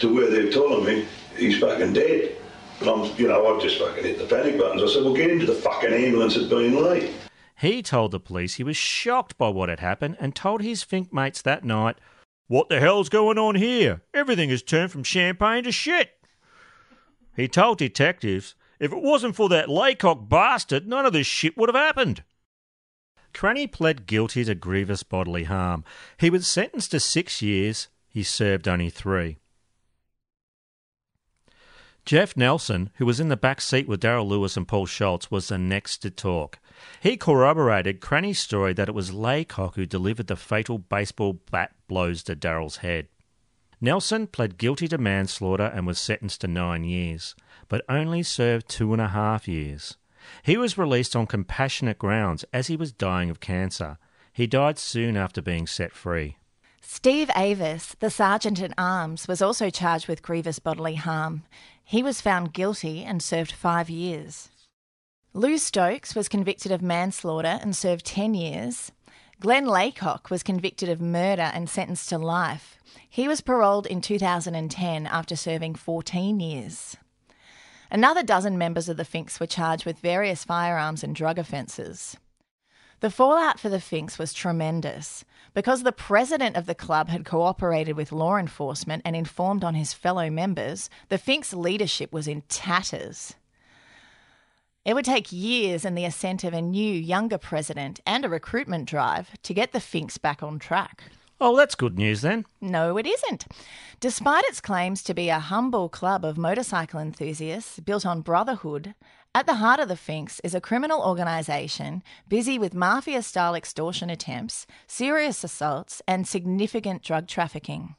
to where they're telling me he's fucking dead. And I'm, you know, I've just fucking hit the panic buttons. I said, well, get into the fucking ambulance at Beenleigh. He told the police he was shocked by what had happened and told his Fink mates that night, What the hell's going on here? Everything has turned from champagne to shit. He told detectives, If it wasn't for that laycock bastard, none of this shit would have happened. Cranny pled guilty to grievous bodily harm. He was sentenced to six years. He served only three. Jeff Nelson, who was in the back seat with Daryl Lewis and Paul Schultz, was the next to talk. He corroborated Cranny's story that it was Laycock who delivered the fatal baseball bat blows to Daryl's head. Nelson pled guilty to manslaughter and was sentenced to nine years, but only served two and a half years. He was released on compassionate grounds as he was dying of cancer. He died soon after being set free. Steve Avis, the sergeant at arms, was also charged with grievous bodily harm. He was found guilty and served five years. Lou Stokes was convicted of manslaughter and served 10 years. Glenn Laycock was convicted of murder and sentenced to life. He was paroled in 2010 after serving 14 years. Another dozen members of the Finks were charged with various firearms and drug offences. The fallout for the Finks was tremendous. Because the president of the club had cooperated with law enforcement and informed on his fellow members, the Finks leadership was in tatters. It would take years and the assent of a new, younger president and a recruitment drive to get the Finks back on track. Oh, that's good news then. No, it isn't. Despite its claims to be a humble club of motorcycle enthusiasts built on brotherhood, at the heart of the Finks is a criminal organisation busy with mafia style extortion attempts, serious assaults, and significant drug trafficking.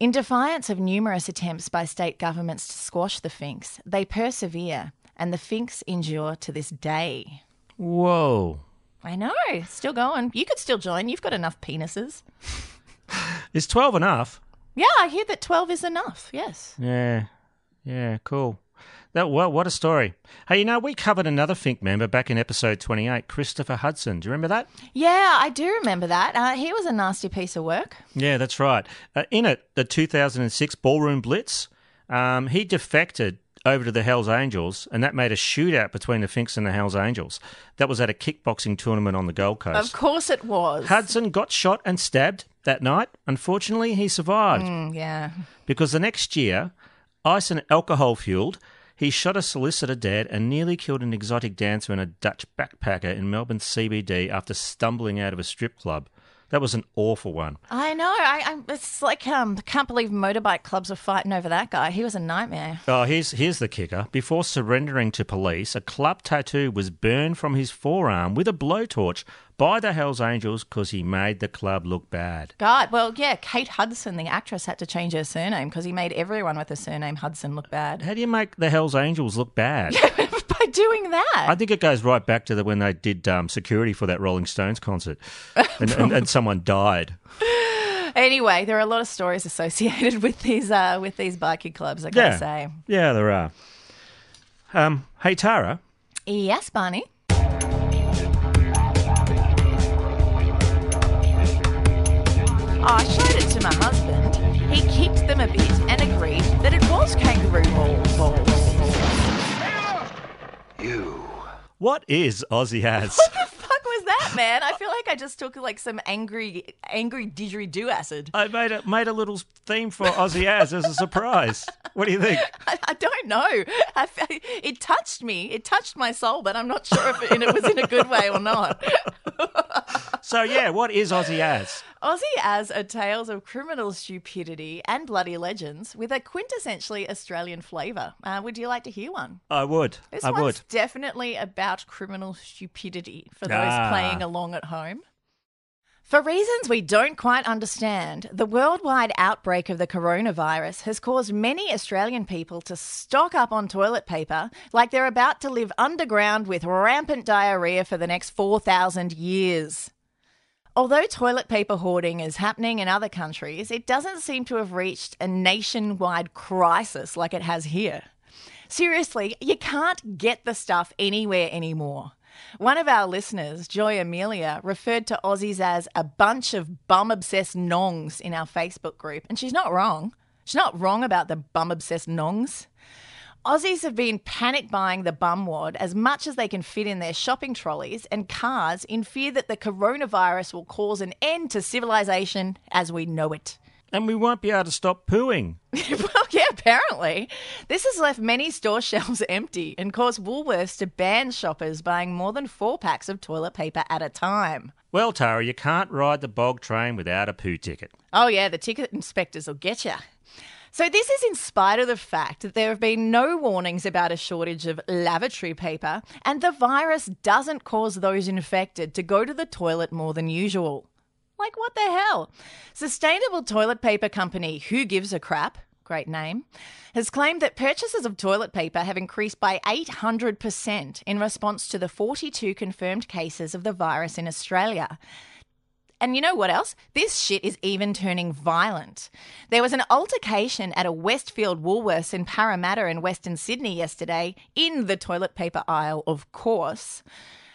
In defiance of numerous attempts by state governments to squash the Finks, they persevere, and the Finks endure to this day. Whoa. I know, still going. You could still join. You've got enough penises. [LAUGHS] Is 12 enough? Yeah, I hear that 12 is enough. Yes. Yeah. Yeah, cool. That well, what a story. Hey, you know, we covered another Fink member back in episode 28, Christopher Hudson. Do you remember that? Yeah, I do remember that. Uh, he was a nasty piece of work. Yeah, that's right. Uh, in it, the 2006 Ballroom Blitz, um, he defected over to the Hells Angels, and that made a shootout between the Finks and the Hells Angels. That was at a kickboxing tournament on the Gold Coast. Of course it was. Hudson got shot and stabbed that night. Unfortunately, he survived. Mm, yeah. Because the next year, ice and alcohol fueled, he shot a solicitor dead and nearly killed an exotic dancer and a Dutch backpacker in Melbourne CBD after stumbling out of a strip club. That was an awful one. I know. I, I it's like um, I can't believe motorbike clubs are fighting over that guy. He was a nightmare. Oh, here's here's the kicker. Before surrendering to police, a club tattoo was burned from his forearm with a blowtorch by the Hells Angels because he made the club look bad. God, well, yeah, Kate Hudson, the actress, had to change her surname because he made everyone with a surname Hudson look bad. How do you make the Hells Angels look bad? [LAUGHS] By doing that. I think it goes right back to the, when they did um, security for that Rolling Stones concert, and, and, and someone died. [LAUGHS] Anyway, there are a lot of stories associated [LAUGHS] with these uh, with these biking clubs. I gotta Yeah, say. yeah, there are. Um, hey Tara, Yes, Barney. Oh, I showed it to my husband. He kicked them a bit and agreed that it was kangaroo balls. Balls. what is Aussie Has? What the fuck was that, man? I feel like I just took like some angry, angry didgeridoo acid. I made a made a little theme for Aussie As as a surprise. What do you think? [LAUGHS] I, I don't know. I, fe- [LAUGHS] it touched me. It touched my soul, but I'm not sure if it, it was in a good way or not. [LAUGHS] So yeah, what is Aussie As? Aussie as are tales of criminal stupidity and bloody legends with a quintessentially Australian flavour. Uh, would you like to hear one? I would. This I one's would. definitely about criminal stupidity for those Ah. playing along at home. For reasons we don't quite understand, the worldwide outbreak of the coronavirus has caused many Australian people to stock up on toilet paper like they're about to live underground with rampant diarrhea for the next 4,000 years. Although toilet paper hoarding is happening in other countries, it doesn't seem to have reached a nationwide crisis like it has here. Seriously, you can't get the stuff anywhere anymore. One of our listeners, Joy Amelia, referred to Aussies as a bunch of bum obsessed nongs in our Facebook group, and she's not wrong. She's not wrong about the bum obsessed nongs. Aussies have been panic buying the bum wad as much as they can fit in their shopping trolleys and cars in fear that the coronavirus will cause an end to civilization as we know it. And we won't be able to stop pooing. [LAUGHS] well, yeah, apparently. This has left many store [LAUGHS] shelves empty and caused Woolworths to ban shoppers buying more than four packs of toilet paper at a time. Well, Tara, you can't ride the bog train without a poo ticket. Oh, yeah, the ticket inspectors will get you. So, this is in spite of the fact that there have been no warnings about a shortage of lavatory paper, and the virus doesn't cause those infected to go to the toilet more than usual. Like, what the hell? Sustainable toilet paper company Who Gives a Crap, great name, has claimed that purchases of toilet paper have increased by 800% in response to the 42 confirmed cases of the virus in Australia. And you know what else? This shit is even turning violent. There was an altercation at a Westfield Woolworths in Parramatta in Western Sydney yesterday, in the toilet paper aisle, of course.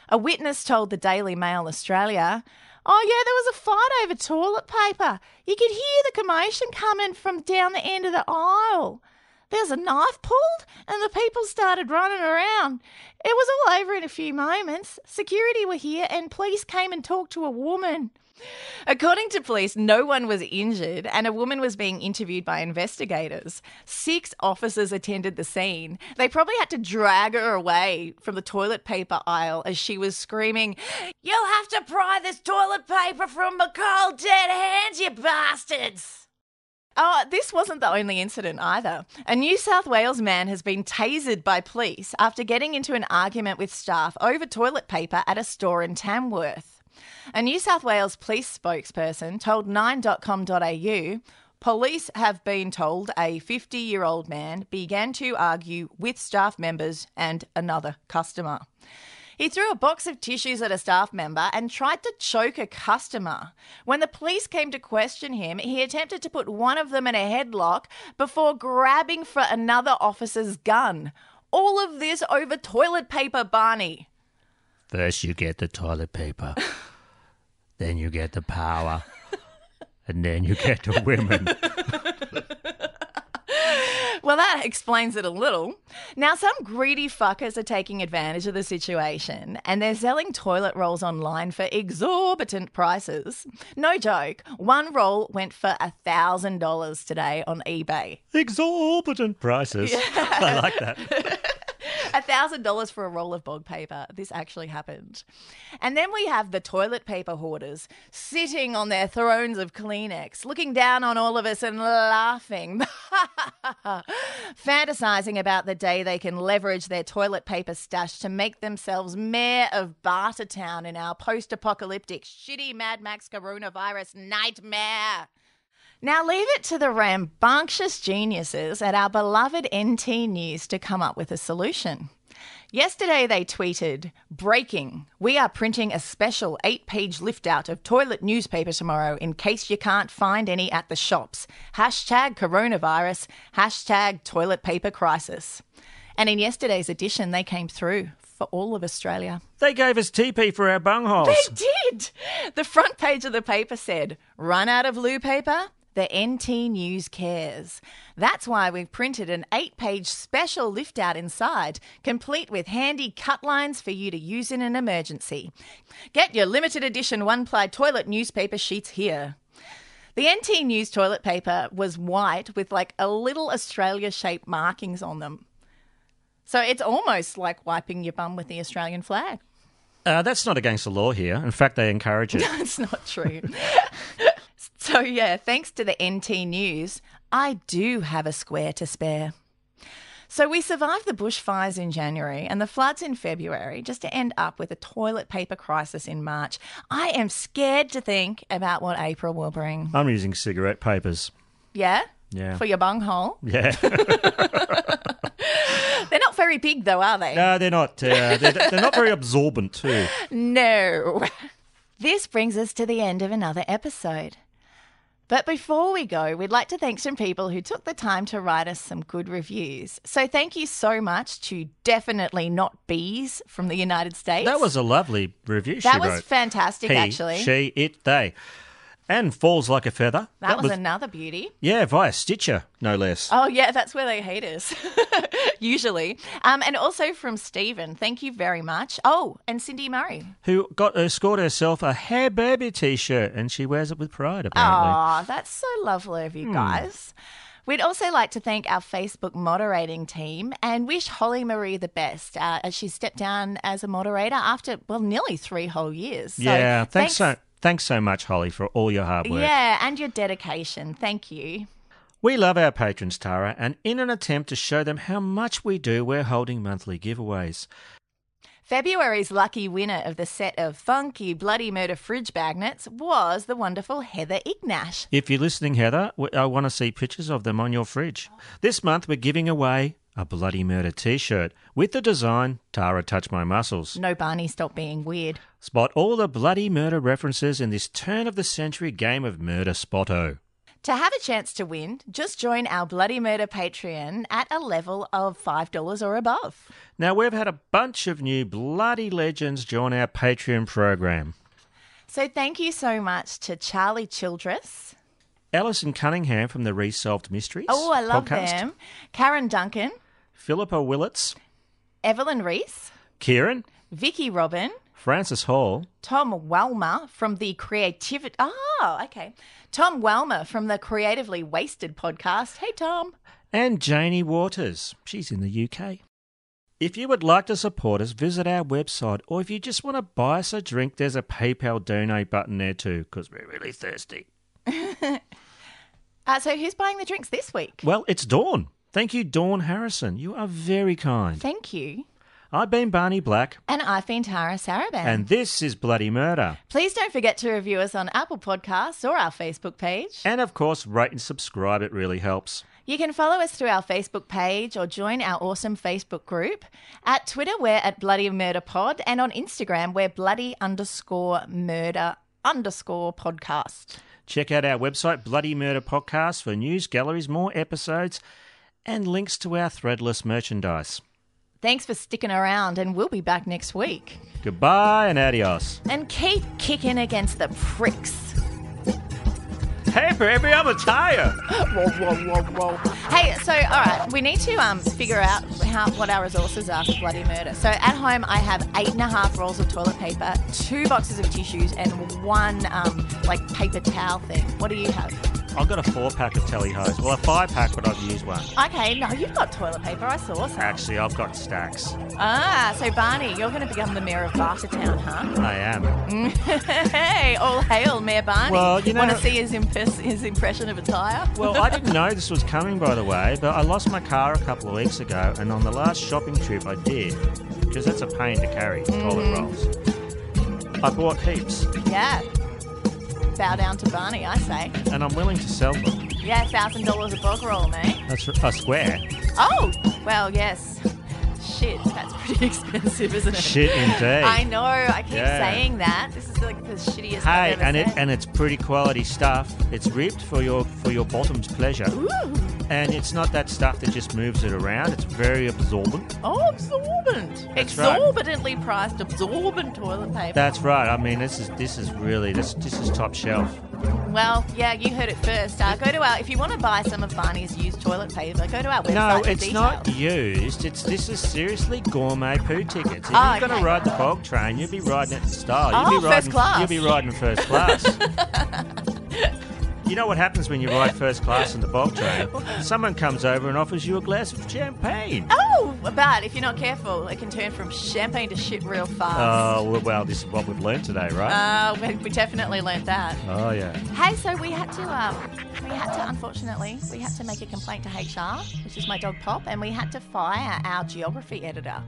A witness told the Daily Mail Australia, Oh, yeah, there was a fight over toilet paper. You could hear the commotion coming from down the end of the aisle. There was a knife pulled, and the people started running around. It was all over in a few moments. Security were here, and police came and talked to a woman. According to police, no one was injured and a woman was being interviewed by investigators. Six officers attended the scene. They probably had to drag her away from the toilet paper aisle as she was screaming, You'll have to pry this toilet paper from my cold dead hands, you bastards! Oh, this wasn't the only incident either. A New South Wales man has been tasered by police after getting into an argument with staff over toilet paper at a store in Tamworth. A New South Wales police spokesperson told 9.com.au police have been told a 50 year old man began to argue with staff members and another customer. He threw a box of tissues at a staff member and tried to choke a customer. When the police came to question him, he attempted to put one of them in a headlock before grabbing for another officer's gun. All of this over toilet paper, Barney. First, you get the toilet paper, [LAUGHS] then you get the power, [LAUGHS] and then you get the women. [LAUGHS] Well, that explains it a little. Now, some greedy fuckers are taking advantage of the situation and they're selling toilet rolls online for exorbitant prices. No joke, one roll went for $1,000 today on eBay. Exorbitant prices. [LAUGHS] I like that. [LAUGHS] A thousand dollars for a roll of bog paper. This actually happened. And then we have the toilet paper hoarders sitting on their thrones of Kleenex, looking down on all of us and laughing, [LAUGHS] fantasizing about the day they can leverage their toilet paper stash to make themselves mayor of Bartertown in our post apocalyptic, shitty Mad Max coronavirus nightmare. Now, leave it to the rambunctious geniuses at our beloved NT News to come up with a solution. Yesterday, they tweeted Breaking, we are printing a special eight page lift out of toilet newspaper tomorrow in case you can't find any at the shops. Hashtag coronavirus, hashtag toilet paper crisis. And in yesterday's edition, they came through for all of Australia. They gave us TP for our bungholes. They did! The front page of the paper said, Run out of loo paper? The NT News cares. That's why we've printed an eight page special lift out inside, complete with handy cut lines for you to use in an emergency. Get your limited edition one ply toilet newspaper sheets here. The NT News toilet paper was white with like a little Australia shaped markings on them. So it's almost like wiping your bum with the Australian flag. Uh, that's not against the law here. In fact, they encourage it. [LAUGHS] That's not true. [LAUGHS] so, yeah, thanks to the NT News, I do have a square to spare. So we survived the bushfires in January and the floods in February just to end up with a toilet paper crisis in March. I am scared to think about what April will bring. I'm using cigarette papers. Yeah? Yeah. For your bunghole? Yeah. [LAUGHS] [LAUGHS] They're not very big though, are they? no, they're not. Uh, they're, they're not very absorbent too. [LAUGHS] No. This brings us to the end of another episode. But before we go, we'd like to thank some people who took the time to write us some good reviews. So thank you so much to Definitely Not Bees from the United States. That was a lovely review. That was wrote. fantastic, He, actually. She, it, they, and falls like a feather. that, was, another beauty. yeah via Stitcher, no less. Oh, yeah, that's where they hate us, [LAUGHS] usually. Um, and also from Stephen, thank you very much. Oh, and Cindy Murray. Who got uh, scored herself a Hair Baby T-shirt, and she wears it with pride. Apparently. Oh, that's so lovely of you Hmm. guys. We'd also like to thank our Facebook moderating team and wish Holly Marie the best uh, as she stepped down as a moderator after, well, nearly three whole years. So yeah, thanks, so thanks so much, Holly, for all your hard work. Yeah, and your dedication. Thank you. We love our patrons, Tara, and in an attempt to show them how much we do, we're holding monthly giveaways. February's lucky winner of the set of funky Bloody Murder fridge magnets was the wonderful Heather Ignash. If you're listening, Heather, I want to see pictures of them on your fridge. This month, we're giving away a Bloody Murder T-shirt with the design Tara Touch My Muscles. No, Barney, stop being weird. Spot all the Bloody Murder references in this turn-of-the-century game of Murder Spotto. To have a chance to win, just join our Bloody Murder Patreon at a level of $5 or above. Now, we've had a bunch of new bloody legends join our Patreon program. So thank you so much to Charlie Childress. Alison Cunningham from the Resolved Mysteries Oh, I love podcast. them. Karen Duncan, Philippa Willits, Evelyn Reese, Kieran, Vicky Robin, Francis Hall, Tom Welmer from the Creativity. Oh, okay. Tom Welmer from the Creatively Wasted podcast. Hey, Tom. and Janie Waters. She's in the UK. If you would like to support us, visit our website, or if you just want to buy us a drink, there's a PayPal donate button there too, because we're really thirsty. [LAUGHS] Uh, so who's buying the drinks this week? Well, it's Dawn. Thank you, Dawn Harrison. You are very kind. Thank you. I've been Barney Black, And I've been Tara Saraban. and this is Bloody Murder. Please don't forget to review us on Apple Podcasts or our Facebook page. And of course, rate and subscribe, it really helps. You can follow us through our Facebook page or join our awesome Facebook group. At Twitter, we're at Bloody Murder Pod, and on Instagram, we're Bloody underscore Murder underscore Podcast. Check out our website, Bloody Murder Podcast, for news, galleries, more episodes, and links to our threadless merchandise. Thanks for sticking around, and we'll be back next week. Goodbye and adios. And keep kicking against the pricks. Hey, baby, I'm a tire. [GASPS] whoa, whoa, whoa, whoa. Hey, so all right, we need to um figure out how what our resources are for bloody murder. So at home, I have eight and a half rolls of toilet paper, two boxes of tissues, and one um like paper towel thing. What do you have? I've got a four pack of telly hose. Well, a five pack, but I've used one. Okay, no, you've got toilet paper. I saw some. Actually, I've got stacks. Ah, so Barney, you're going to become the mayor of Bartertown, huh? I am. [LAUGHS] hey, all hail, Mayor Barney. Well, you know, want to see his his impression of a tire? Well, I didn't [LAUGHS] know this was coming, by the way, but I lost my car a couple of weeks ago, and on the last shopping trip I did, because that's a pain to carry, toilet rolls. I bought heaps, Yeah. Bow down to Barney, I say. and I'm willing to sell them. Yeah, thousand dollars a bog roll, mate. That's a square. Oh, well, yes. Shit, that's pretty [LAUGHS] expensive, isn't it? Shit, indeed. I know. I keep Yeah. saying that. This is like the shittiest. Hey, and it and it's pretty quality stuff. It's ripped for your for your bottom's pleasure, Ooh. and it's not that stuff that just moves it around. It's very absorbent. Oh, absorbent. That's right. Exorbitantly priced absorbent toilet paper. That's right. I mean, this is this is really this this is top shelf. Well, yeah, you heard it first. Uh, go to our if you want to buy some of Barney's used toilet paper, go to our website. No, it's not used. It's this is seriously gourmet poo tickets. If Oh, you're going to ride the bog train, you'll be riding it in style. Oh, You'll be riding, first class. You'll be riding first class. [LAUGHS] You know what happens when you ride first class in the bulk train? Someone comes over and offers you a glass of champagne. Oh, but if you're not careful, it can turn from champagne to shit real fast. Oh, well, well, this is what we've learned today, right? Uh, we, we definitely learnt that. oh, yeah. Hey, so we had to, um, we had to, unfortunately, we had to make a complaint to HR, which is my dog Pop, and we had to fire our geography editor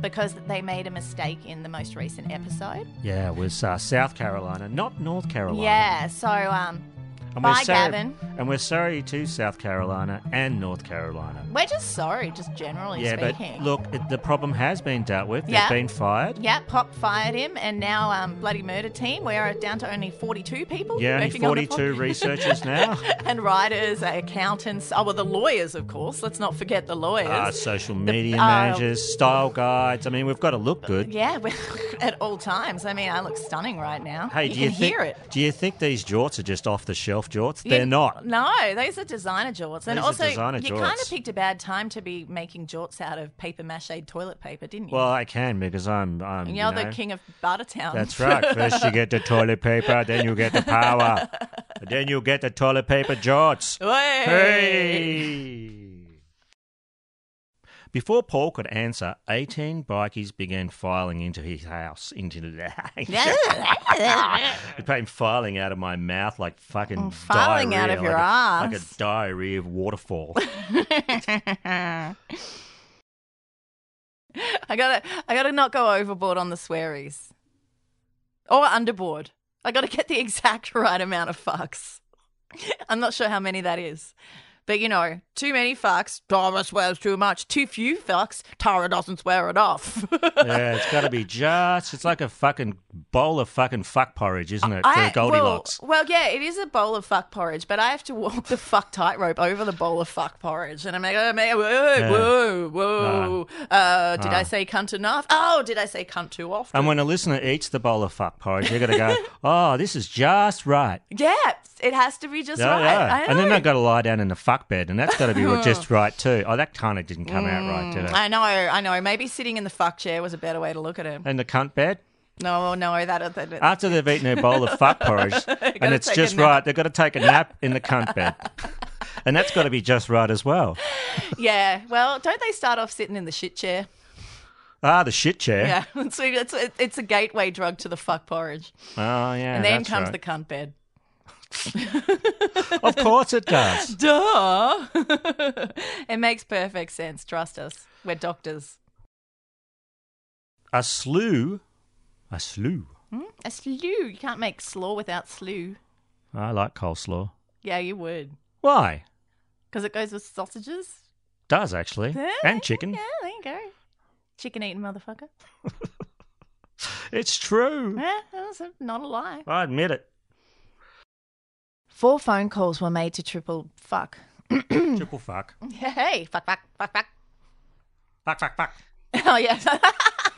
because they made a mistake in the most recent episode. Yeah, it was uh, South Carolina, not North Carolina. Yeah, so um, And bye, we're sorry, Gavin. And we're sorry to South Carolina and North Carolina. We're just sorry, just generally yeah, speaking. but look, it, the problem has been dealt with. Yeah. They've been fired. Yeah, Pop fired him, and now um, bloody murder team. We are down to only forty-two people. Yeah, only working on 42 researchers now. [LAUGHS] and writers, accountants. Oh well, the lawyers, of course. Let's not forget the lawyers. Uh, social media uh, managers, style guides. I mean, we've got to look good. yeah, [LAUGHS] at all times. I mean, I look stunning right now. Hey, you do you can think? hear it. Do you think these jorts are just off the shelf jorts? You- They're not. No, those are designer jorts. And These are also, designer you kind jorts. of picked a bad time to be making jorts out of paper mache toilet paper, didn't you? Well, I can because I'm. I'm And you you're know, the king of Bartertown. That's right. First you get the toilet paper, then you get the power, [LAUGHS] then you get the toilet paper jorts. Hey! Hey! Before Paul could answer, 18 bikies began filing into his house. Into the [LAUGHS] It came filing out of my mouth like fucking Oh, filing out of your like a- ass. like a diarrhea waterfall. [LAUGHS] I gotta, I gotta not go overboard on the swearies, or underboard. I gotta get the exact [LAUGHS] right amount of fucks. I'm not sure how many that is, but you know, too many fucks. Tara swears too much. Too few fucks. Tara doesn't swear enough. [LAUGHS] yeah, it's got to be just. It's like a fucking bowl of fucking fuck porridge, isn't it? For I- Goldilocks. Well, well, yeah, it is a bowl of fuck porridge, but I have to walk the fuck tightrope over the bowl of fuck porridge, and I'm like, oh, man, whoa, Yeah. whoa, whoa. Uh, did Ah. I say cunt enough? Oh, did I say cunt too often? and when a listener eats the bowl of fuck porridge, you got to go, [LAUGHS] oh, this is just right. Yeah, it has to be just Yeah, right. yeah. And then they've got to lie down in the fuck bed, and that's got to be [LAUGHS] just right too. Oh, that kind of didn't come out right, did it? Mm, I know, I know. Maybe sitting in the fuck chair was a better way to look at it. And the cunt bed? No, no, that. that, that After they've eaten their bowl of fuck porridge, [LAUGHS] and it's just right, they've got to take a nap in the cunt bed. [LAUGHS] And that's got to be just right as well. yeah. Well, don't they start off sitting in the shit chair? Ah, the shit chair. Yeah. [LAUGHS] So it's it's a gateway drug to the fuck porridge, Oh, yeah. and then comes right. the cunt bed. Of course it does. Duh. it makes perfect sense. Trust us. We're doctors. A slew. A slew. Hmm? A slew. You can't make slaw without slew. I like coleslaw. Yeah, you would. Why? Because it goes with sausages. Does actually. Yeah, And chicken. Yeah, there you go. Chicken eating motherfucker. [LAUGHS] It's true. Yeah, that's not a lie. I admit it. Four phone calls were made to triple fuck. [COUGHS] Triple fuck. [LAUGHS] Hey, fuck, fuck, fuck, fuck. Fuck, fuck, fuck. [LAUGHS] Oh, yeah.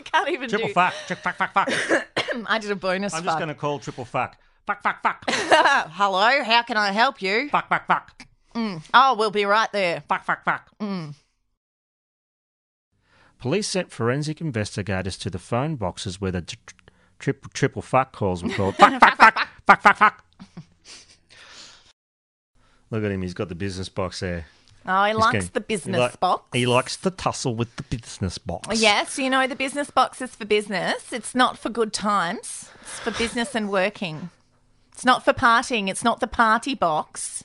I [LAUGHS] can't even Triple do fuck. Triple fuck, fuck, fuck. [COUGHS] I did a bonus I'm fuck. just going to call triple fuck. Fuck, fuck, fuck. [LAUGHS] Hello, how can I help you? Fuck, fuck, fuck. Mm. Oh, we'll be right there. Fuck, fuck, fuck. Mm. Police sent forensic investigators to the phone boxes where the tr- tr- triple triple fuck calls were called. [LAUGHS] fuck, fuck, fuck, fuck, fuck, fuck. Look at him, he's got the business box there. Oh, he He's likes getting- the he business like- box. He likes to tussle with the business box. Yes, you know, the business box is for business. It's not for good times. It's for business and working. It's not for partying. It's not the party box.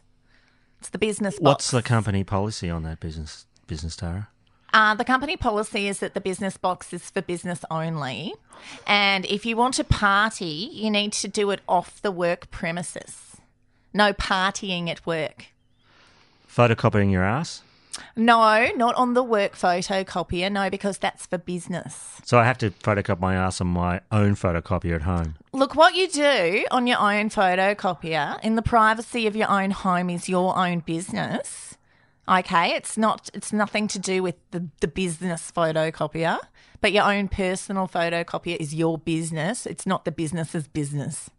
It's the business box. What's the company policy on that business, business Tara? Uh, the company policy is that the business box is for business only. And if you want to party, you need to do it off the work premises. No partying at work. Photocopying your ass? No, not on the work photocopier. No, because that's for business. So I have to photocopy my ass on my own photocopier at home. Look, what you do on your own photocopier in the privacy of your own home is your own business. Okay, it's not it's nothing to do with the, the business photocopier, but your own personal photocopier is your business. It's not the business's business.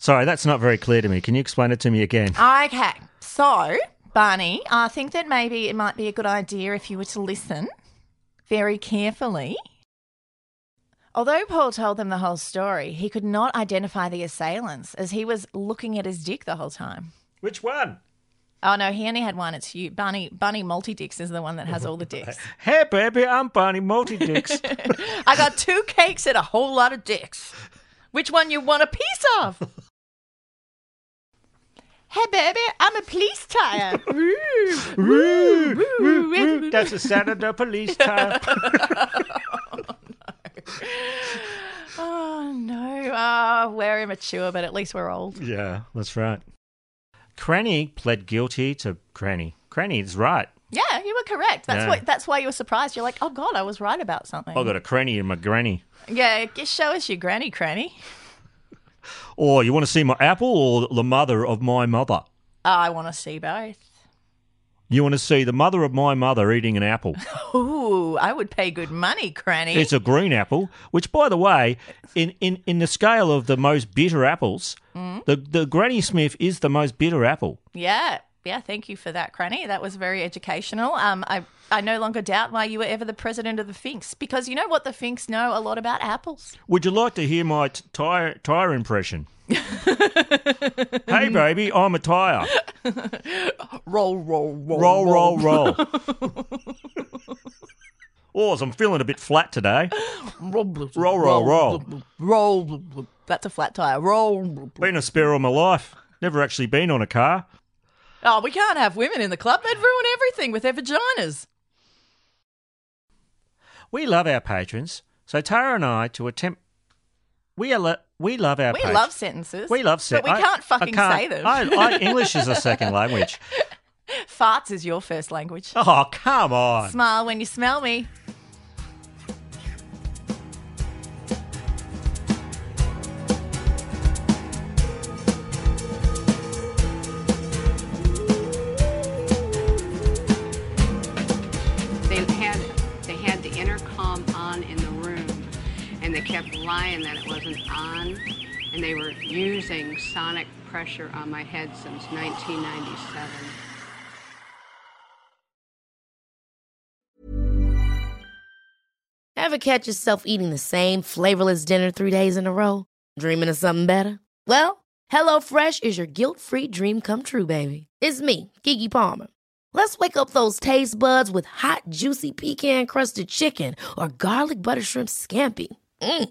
Sorry, that's not very clear to me. Can you explain it to me again? Okay, so Barney, I think that maybe it might be a good idea if you were to listen very carefully. Although Paul told them the whole story, he could not identify the assailants as he was looking at his dick the whole time. Which one? Oh no, he only had one. It's you. Bunny Bunny Multi Dicks is the one that has all the dicks. [LAUGHS] Hey, baby, I'm Bunny Multi Dicks. [LAUGHS] I got two cakes and a whole lot of dicks. Which one you want a piece of? [LAUGHS] hey baby, I'm a police tire. [LAUGHS] Woo, woo, woo. That's the sound of the police [LAUGHS] tire. Oh, oh no. Oh, we're immature, but at least we're old. yeah, that's right. Cranny pled guilty to Cranny. Cranny is right. Yeah, you were correct. That's Yeah. what that's why you were surprised. You're like, oh god, I was right about something. I got a cranny in my granny. Yeah, just show us your granny cranny. Or you want to see my apple or the mother of my mother? I want to see both. You want to see the mother of my mother eating an apple? [LAUGHS] Ooh, I would pay good money, cranny. It's a green apple, which, by the way, in, in, in the scale of the most bitter apples, Mm. the, the Granny Smith is the most bitter apple. Yeah, yeah. Thank you for that, Cranny. That was very educational. Um, I I no longer doubt why you were ever the president of the Finks because you know what the Finks know a lot about apples. Would you like to hear my t- tire, tire impression? [LAUGHS] hey, baby, I'm a tire. [LAUGHS] roll, roll, roll, Roll, roll, roll. [LAUGHS] oh, I'm feeling a bit flat today. roll, Roll, roll, roll. roll. That's a flat tire. Roll. Been a spare all my life. Never actually been on a car. Oh, we can't have women in the club. They'd ruin everything with their vaginas. We love our patrons, so Tara and I to attempt. We are we love our. We love sentences. We love sentences, But we can't I fucking can't- say them. I, I, [LAUGHS] English is a second language. Farts is your first language. Oh come on! Smile when you smell me. Lying that it wasn't on, and they were using sonic pressure on my head since 1997. Ever catch yourself eating the same flavorless dinner three days in a row? Dreaming of something better? Well, HelloFresh is your guilt-free dream come true, baby. It's me, Keke Palmer. Let's wake up those taste buds with hot, juicy pecan-crusted chicken or garlic butter shrimp scampi. Mm.